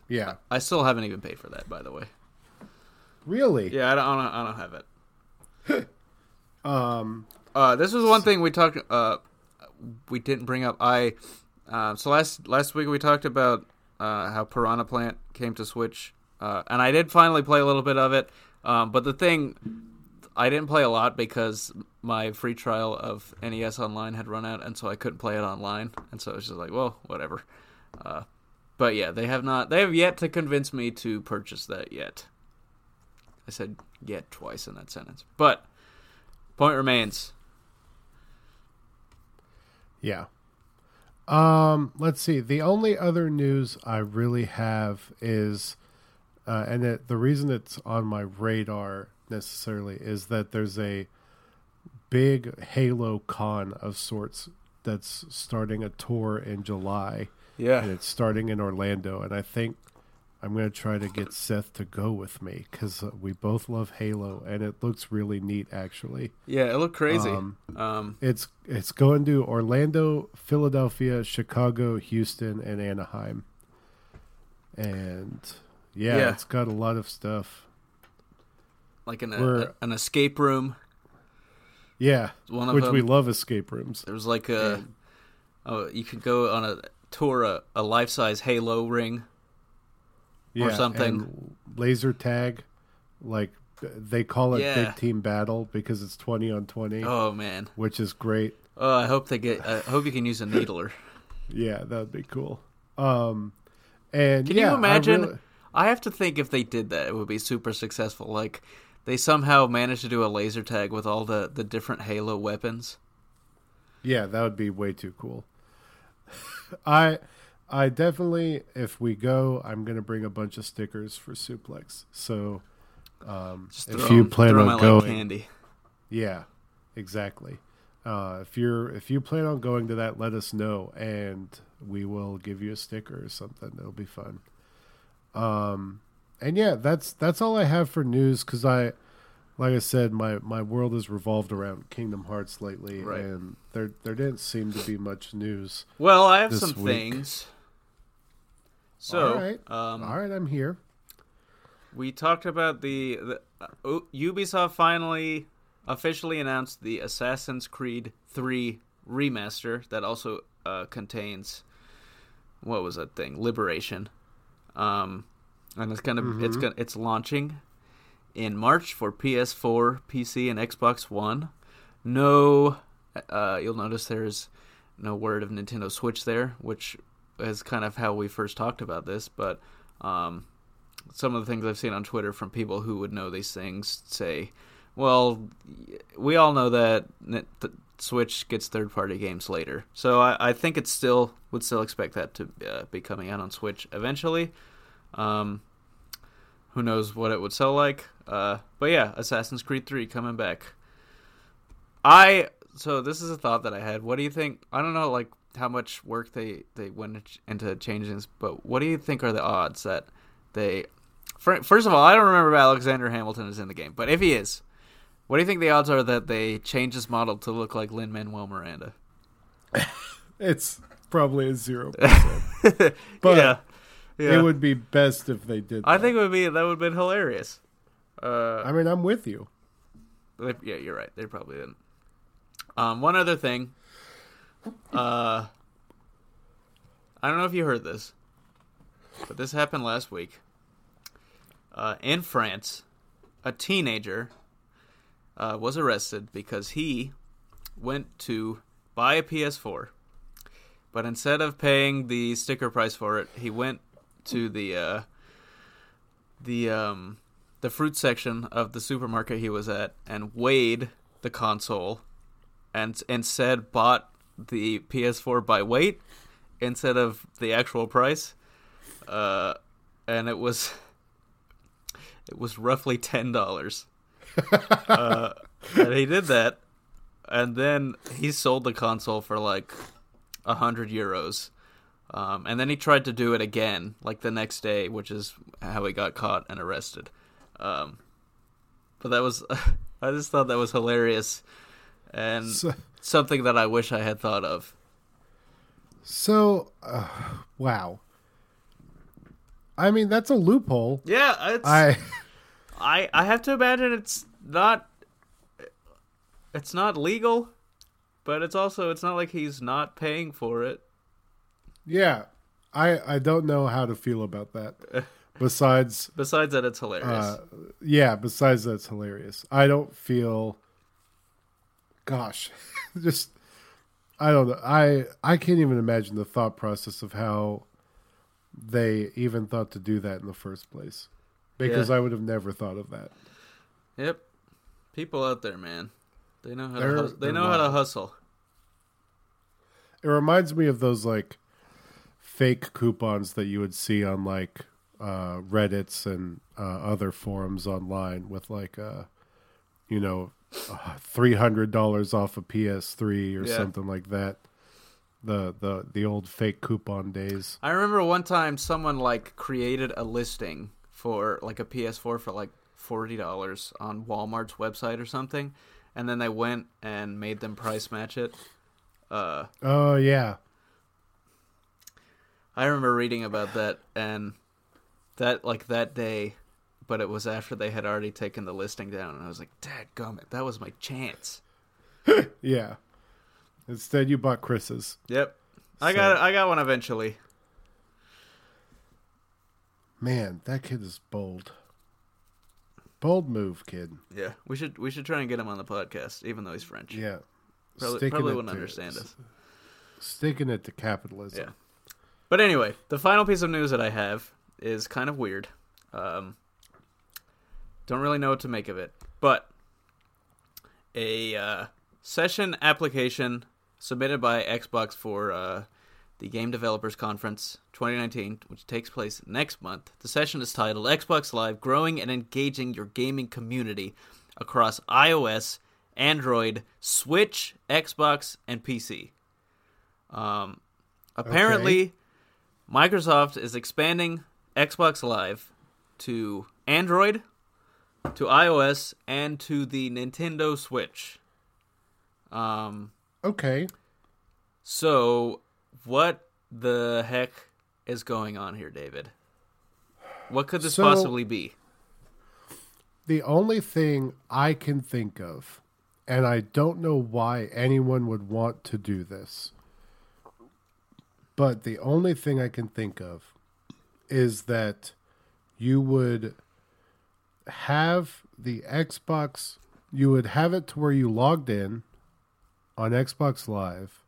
A: Yeah.
B: I still haven't even paid for that, by the way.
A: Really?
B: Yeah, I don't. I don't, I don't have
A: it. um.
B: Uh, this was one thing we talked. Uh, we didn't bring up. I. Uh, so last last week we talked about uh, how Piranha Plant came to Switch, uh, and I did finally play a little bit of it. Um, but the thing, I didn't play a lot because my free trial of NES Online had run out, and so I couldn't play it online. And so it was just like, well, whatever. Uh, but yeah, they have not. They have yet to convince me to purchase that yet. I said yet twice in that sentence, but point remains.
A: Yeah. Um, let's see. The only other news I really have is, uh, and it, the reason it's on my radar necessarily is that there's a big Halo con of sorts that's starting a tour in July.
B: Yeah.
A: And it's starting in Orlando. And I think I'm going to try to get Seth to go with me because uh, we both love Halo, and it looks really neat, actually.
B: Yeah, it looked crazy.
A: Um,
B: um,
A: it's it's going to Orlando, Philadelphia, Chicago, Houston, and Anaheim, and yeah, yeah. it's got a lot of stuff.
B: Like an a, an escape room.
A: Yeah, one of which them, we love escape rooms.
B: There was like a, oh, you could go on a tour a, a life size Halo ring yeah, or something.
A: laser tag, like they call it yeah. big team battle because it's twenty on twenty.
B: Oh man,
A: which is great.
B: Oh, I hope they get. I hope you can use a needler.
A: yeah, that would be cool. Um, and
B: can
A: yeah,
B: you imagine? I,
A: really...
B: I have to think if they did that, it would be super successful. Like they somehow managed to do a laser tag with all the the different Halo weapons.
A: Yeah, that would be way too cool. I I definitely, if we go, I'm gonna bring a bunch of stickers for Suplex. So, um, if you plan on going, like yeah, exactly. Uh, if you're if you plan on going to that, let us know, and we will give you a sticker or something. It'll be fun. Um, and yeah, that's that's all I have for news because I, like I said, my my world has revolved around Kingdom Hearts lately, right. and there there didn't seem to be much news.
B: Well, I have some week. things. So,
A: all right, um, all right, I'm here.
B: We talked about the, the uh, Ubisoft finally officially announced the Assassin's Creed 3 remaster that also uh, contains what was that thing? Liberation. Um, and it's gonna mm-hmm. it's gonna it's launching in March for PS4, PC, and Xbox One. No, uh, you'll notice there's no word of Nintendo Switch there, which is kind of how we first talked about this, but um, some of the things I've seen on Twitter from people who would know these things say, well, we all know that Switch gets third party games later. So I, I, think it still would still expect that to uh, be coming out on Switch eventually. Um, who knows what it would sell like? Uh, but yeah, Assassin's Creed 3 coming back. I so this is a thought that I had. What do you think? I don't know, like how much work they they went into changing this, but what do you think are the odds that they? First of all, I don't remember if Alexander Hamilton is in the game, but if he is, what do you think the odds are that they change his model to look like Lin Manuel Miranda?
A: it's probably a zero percent. but yeah. yeah. it would be best if they did.
B: That. I think it would be that would have been hilarious. Uh,
A: I mean, I'm with you.
B: yeah, you're right. They probably didn't. Um, one other thing uh, I don't know if you heard this, but this happened last week. uh, in France, a teenager uh, was arrested because he went to buy a PS4, but instead of paying the sticker price for it, he went to the uh, the um, the fruit section of the supermarket he was at and weighed the console, and instead bought the PS4 by weight instead of the actual price. Uh, and it was it was roughly ten dollars. uh, and he did that, and then he sold the console for like a hundred euros. Um, and then he tried to do it again, like the next day, which is how he got caught and arrested. Um, but that was, I just thought that was hilarious, and
A: So,
B: something that I wish I had thought of.
A: so uh, wow. I mean, that's a loophole.
B: Yeah, it's,
A: I
B: I I have to imagine it's not it's not legal, but it's also it's not like he's not paying for it.
A: yeah, I I don't know how to feel about that. Besides,
B: Besides that, it's hilarious.
A: uh, yeah, besides that's hilarious. I don't feel. Gosh, just I don't know. I I can't even imagine the thought process of how they even thought to do that in the first place, because
B: Yeah.
A: I would have never thought of that.
B: yep, people out there, man, they know how
A: They're-
B: to hus- they know how to hustle.
A: It reminds me of those like fake coupons that you would see on like uh, Reddit's and uh, other forums online with like uh, you know three hundred dollars off a PS3 or
B: Yeah.
A: something like that. The the the old fake coupon days.
B: I remember one time someone like created a listing for like a PS4 for like forty dollars on Walmart's website or something, and then they went and made them price match it. Uh,
A: Oh yeah,
B: I remember reading about that and that like that day, but it was after they had already taken the listing down, and I was like, "Dad, gummit, that was my chance."
A: yeah. Instead, you bought Chris's.
B: Yep, I
A: So-
B: got I got one eventually.
A: Man, that kid is bold. Bold move, kid.
B: Yeah, we should we should try and get him on the podcast, even though he's French.
A: Yeah.
B: probably,
A: Sticking
B: probably wouldn't
A: to-
B: understand us.
A: Sticking it to capitalism.
B: Yeah. But anyway, the final piece of news that I have is kind of weird. Um, don't really know what to make of it, but a uh, session application submitted by Xbox for uh, the Game Developers Conference 2019, which takes place next month. The session is titled Xbox Live Growing and Engaging Your Gaming Community Across iOS, Android, Switch, Xbox, and PC. Um, apparently, Microsoft is expanding Xbox Live to Android, to iOS, and to the Nintendo Switch. Um,
A: Okay.
B: so what the heck is going on here, David? What could this
A: So-
B: possibly be?
A: The only thing I can think of, and I don't know why anyone would want to do this, but the only thing I can think of is that you would have the Xbox, you would have it to where you logged in on Xbox Live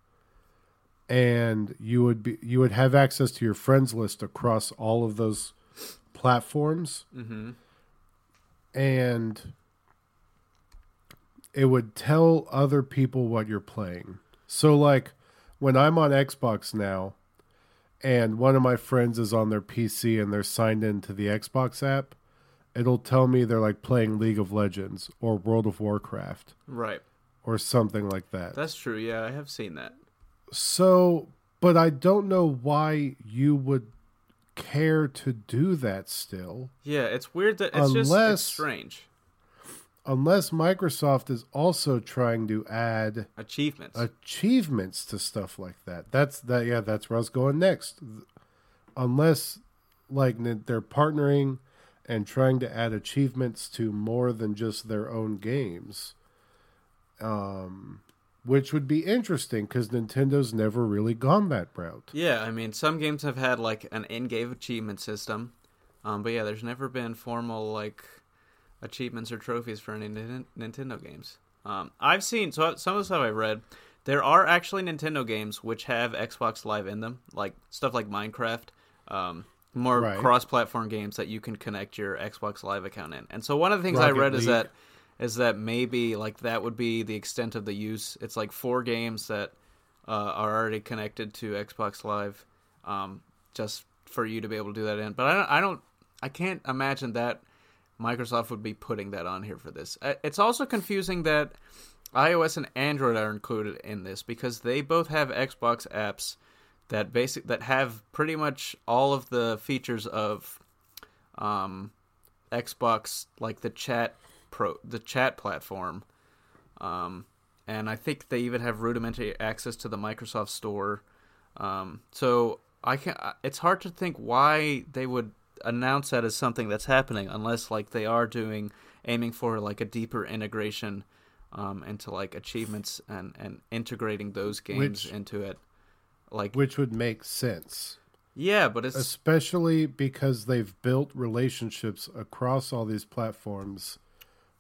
A: and you would be you would have access to your friends list across all of those platforms
B: Mm-hmm.
A: and it would tell other people what you're playing. So like when I'm on Xbox now and one of my friends is on their PC and they're signed into the Xbox app, it'll tell me they're like playing League of Legends or World of Warcraft
B: Right.
A: or something like that.
B: That's true. Yeah, I have seen that.
A: So, but I don't know why you would care to do that still.
B: Yeah, it's weird that it's just it's strange.
A: Unless Microsoft is also trying to add
B: Achievements.
A: achievements to stuff like that. That's that. Yeah, that's where I was going next. Unless, like, they're partnering and trying to add achievements to more than just their own games, um, which would be interesting because Nintendo's never really gone that route.
B: Yeah, I mean, some games have had like an in-game achievement system. Um, but yeah, there's never been formal like achievements or trophies for any Nin- Nintendo games. Um, I've seen so some of the stuff I've read. There are actually Nintendo games which have Xbox Live in them, like stuff like Minecraft, um, more
A: Right.
B: cross-platform games that you can connect your Xbox Live account in. And so one of the things I
A: Rocket
B: read is that is that maybe like that would be the extent of the use. It's like four games that uh, are already connected to Xbox Live, um, just for you to be able to do that in. But I don't, I don't, I can't imagine that Microsoft would be putting that on here for this. Uh, It's also confusing that iOS and Android are included in this because they both have Xbox apps that basic that have pretty much all of the features of um, Xbox, like the chat pro, the chat platform. Um, and I think they even have rudimentary access to the Microsoft Store. Um, so I can. It's hard to think why they would announce that as something that's happening, unless like they are doing aiming for like a deeper integration um, into like achievements and and integrating those games
A: Which-
B: into it. Like
A: which would make sense,
B: yeah, but it's
A: especially because they've built relationships across all these platforms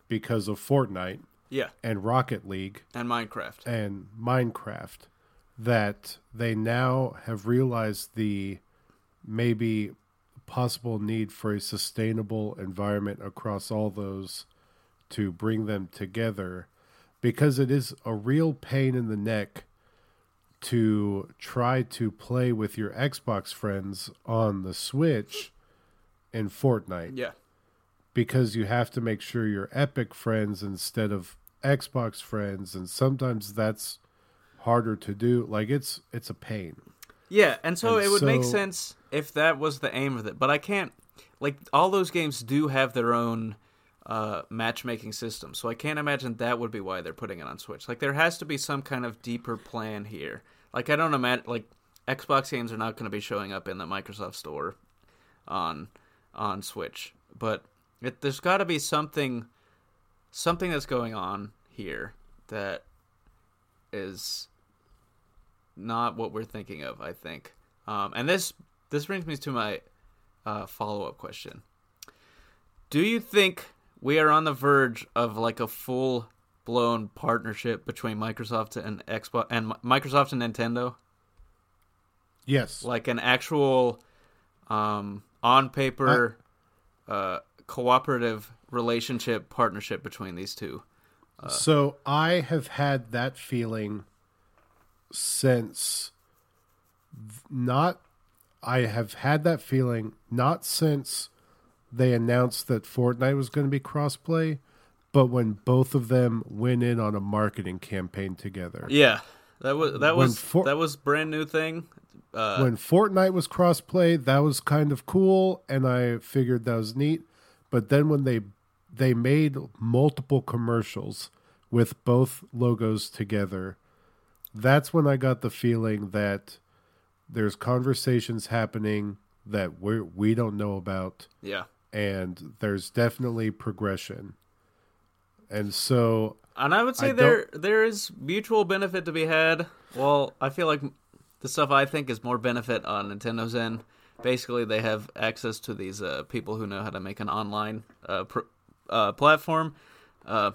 A: because of Fortnite
B: yeah,
A: and Rocket League
B: and Minecraft.
A: and Minecraft that they now have realized the maybe possible need for a sustainable environment across all those to bring them together because it is a real pain in the neck to try to play with your Xbox friends on the Switch in Fortnite
B: Yeah,
A: because you have to make sure you're Epic friends instead of Xbox friends, and sometimes that's harder to do. Like it's it's a pain.
B: Yeah, and so
A: And
B: it would make sense if that was the aim of it. But I can't like all those games do have their own uh, matchmaking system, so I can't imagine that would be why they're putting it on Switch. Like there has to be some kind of deeper plan here. Like I don't imagine like Xbox games are not going to be showing up in the Microsoft Store on on Switch, but it, there's got to be something something that's going on here that is not what we're thinking of. I think, um, and this this brings me to my uh, follow up question: Do you think we are on the verge of like a full blown partnership between Microsoft and Xbox and Microsoft and Nintendo?
A: Yes,
B: Like an actual um, on paper uh, cooperative relationship partnership between these two.
A: so I have had that feeling since not. I have had that feeling not since they announced that Fortnite was going to be crossplay, but when both of them went in on a marketing campaign together.
B: Yeah, that was that was
A: for-
B: that was brand new thing. Uh,
A: when Fortnite was crossplay, that was kind of cool, and I figured that was neat. But then when they they made multiple commercials with both logos together, that's when I got the feeling that there's conversations happening that we we don't know about,
B: yeah,
A: and there's definitely progression. And so
B: and I would say
A: I
B: there there is mutual benefit to be had. Well, I feel like the stuff I think is more benefit on Nintendo's end. Basically, they have access to these uh, people who know how to make an online uh, pr- uh, platform. Uh,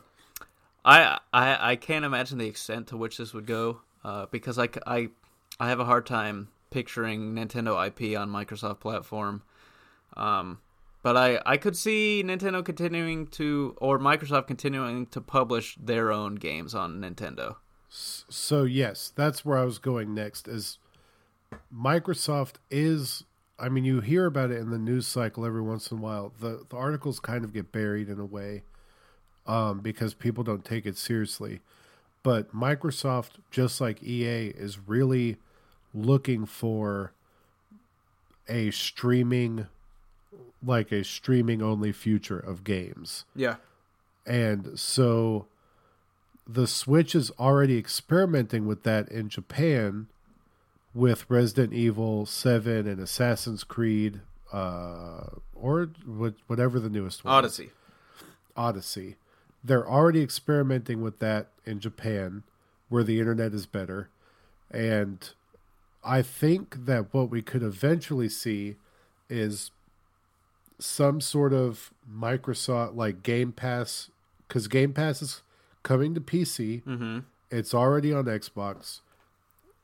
B: I, I I can't imagine the extent to which this would go because uh, because I have a hard time picturing Nintendo IP on Microsoft platform. Um, but I, I could see Nintendo continuing to or Microsoft continuing to publish their own games on Nintendo.
A: So yes, that's where I was going next. Is Microsoft is I mean you hear about it in the news cycle every once in a while. The the articles kind of get buried in a way um, because people don't take it seriously. But Microsoft, just like EA, is really looking for a streaming like a streaming only future of games.
B: Yeah.
A: And so the Switch is already experimenting with that in Japan with Resident Evil 7 and Assassin's Creed uh, or whatever the newest one is.
B: Odyssey.
A: Odyssey. They're already experimenting with that in Japan where the internet is better. And I think that what we could eventually see is some sort of Microsoft like Game Pass because Game Pass is coming to PC.
B: Mm-hmm.
A: It's already on Xbox.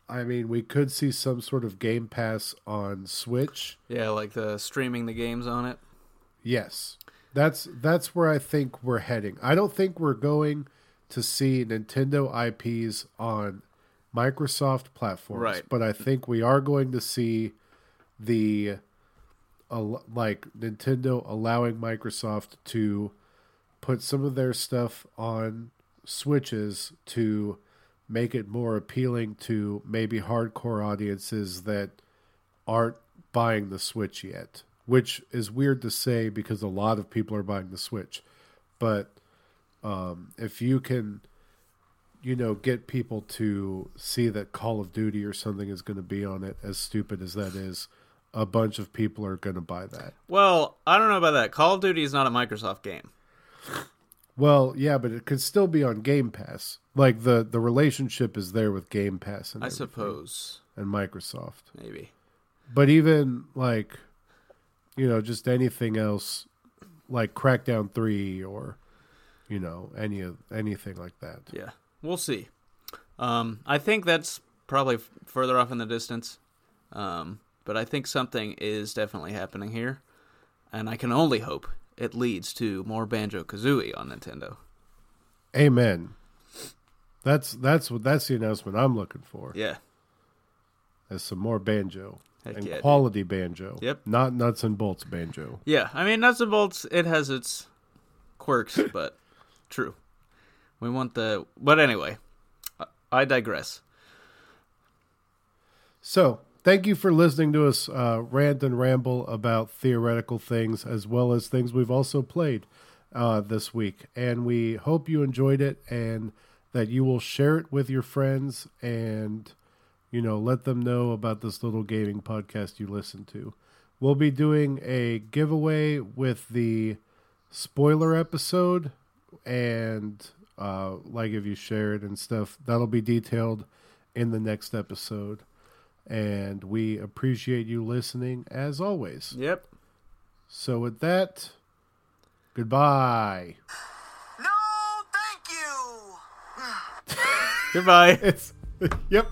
A: I mean, we could see some sort of Game Pass on Switch.
B: Yeah, like the streaming the games on it.
A: Yes. That's that's where I think we're heading. I don't think we're going to see Nintendo IPs on Microsoft platforms,
B: Right.
A: but I think we are going to see the like Nintendo allowing Microsoft to put some of their stuff on Switches to make it more appealing to maybe hardcore audiences that aren't buying the Switch yet, which is weird to say because a lot of people are buying the Switch. But um, if you can, you know, get people to see that Call of Duty or something is going to be on it, as stupid as that is, a bunch of people are going to buy that.
B: Well, I don't know about that. Call of Duty is not a Microsoft game.
A: Well, yeah, but it could still be on Game Pass. Like the the relationship is there with Game Pass and
B: I suppose.
A: and Microsoft.
B: Maybe.
A: But even like, you know, just anything else, like Crackdown Three or, you know, any of anything like that.
B: Yeah. We'll see. Um, I think that's probably f- further off in the distance. Um, but I think something is definitely happening here. And I can only hope it leads to more Banjo Kazooie on Nintendo.
A: Amen. That's that's what that's the announcement I'm looking for.
B: Yeah.
A: Is some more banjo
B: Heck
A: and
B: yeah, dude.
A: quality banjo.
B: Yep.
A: Not nuts and bolts banjo.
B: Yeah, I mean nuts and bolts. It has its quirks, but true. We want the. But anyway, I digress.
A: So, thank you for listening to us uh, rant and ramble about theoretical things as well as things we've also played uh, this week. And we hope you enjoyed it and that you will share it with your friends and, you know, let them know about this little gaming podcast you listen to. We'll be doing a giveaway with the spoiler episode and uh, like if you share it and stuff that'll be detailed in the next episode and we appreciate you listening as always
B: Yep.
A: so with that goodbye
C: No, thank you.
B: Goodbye.
A: it's yep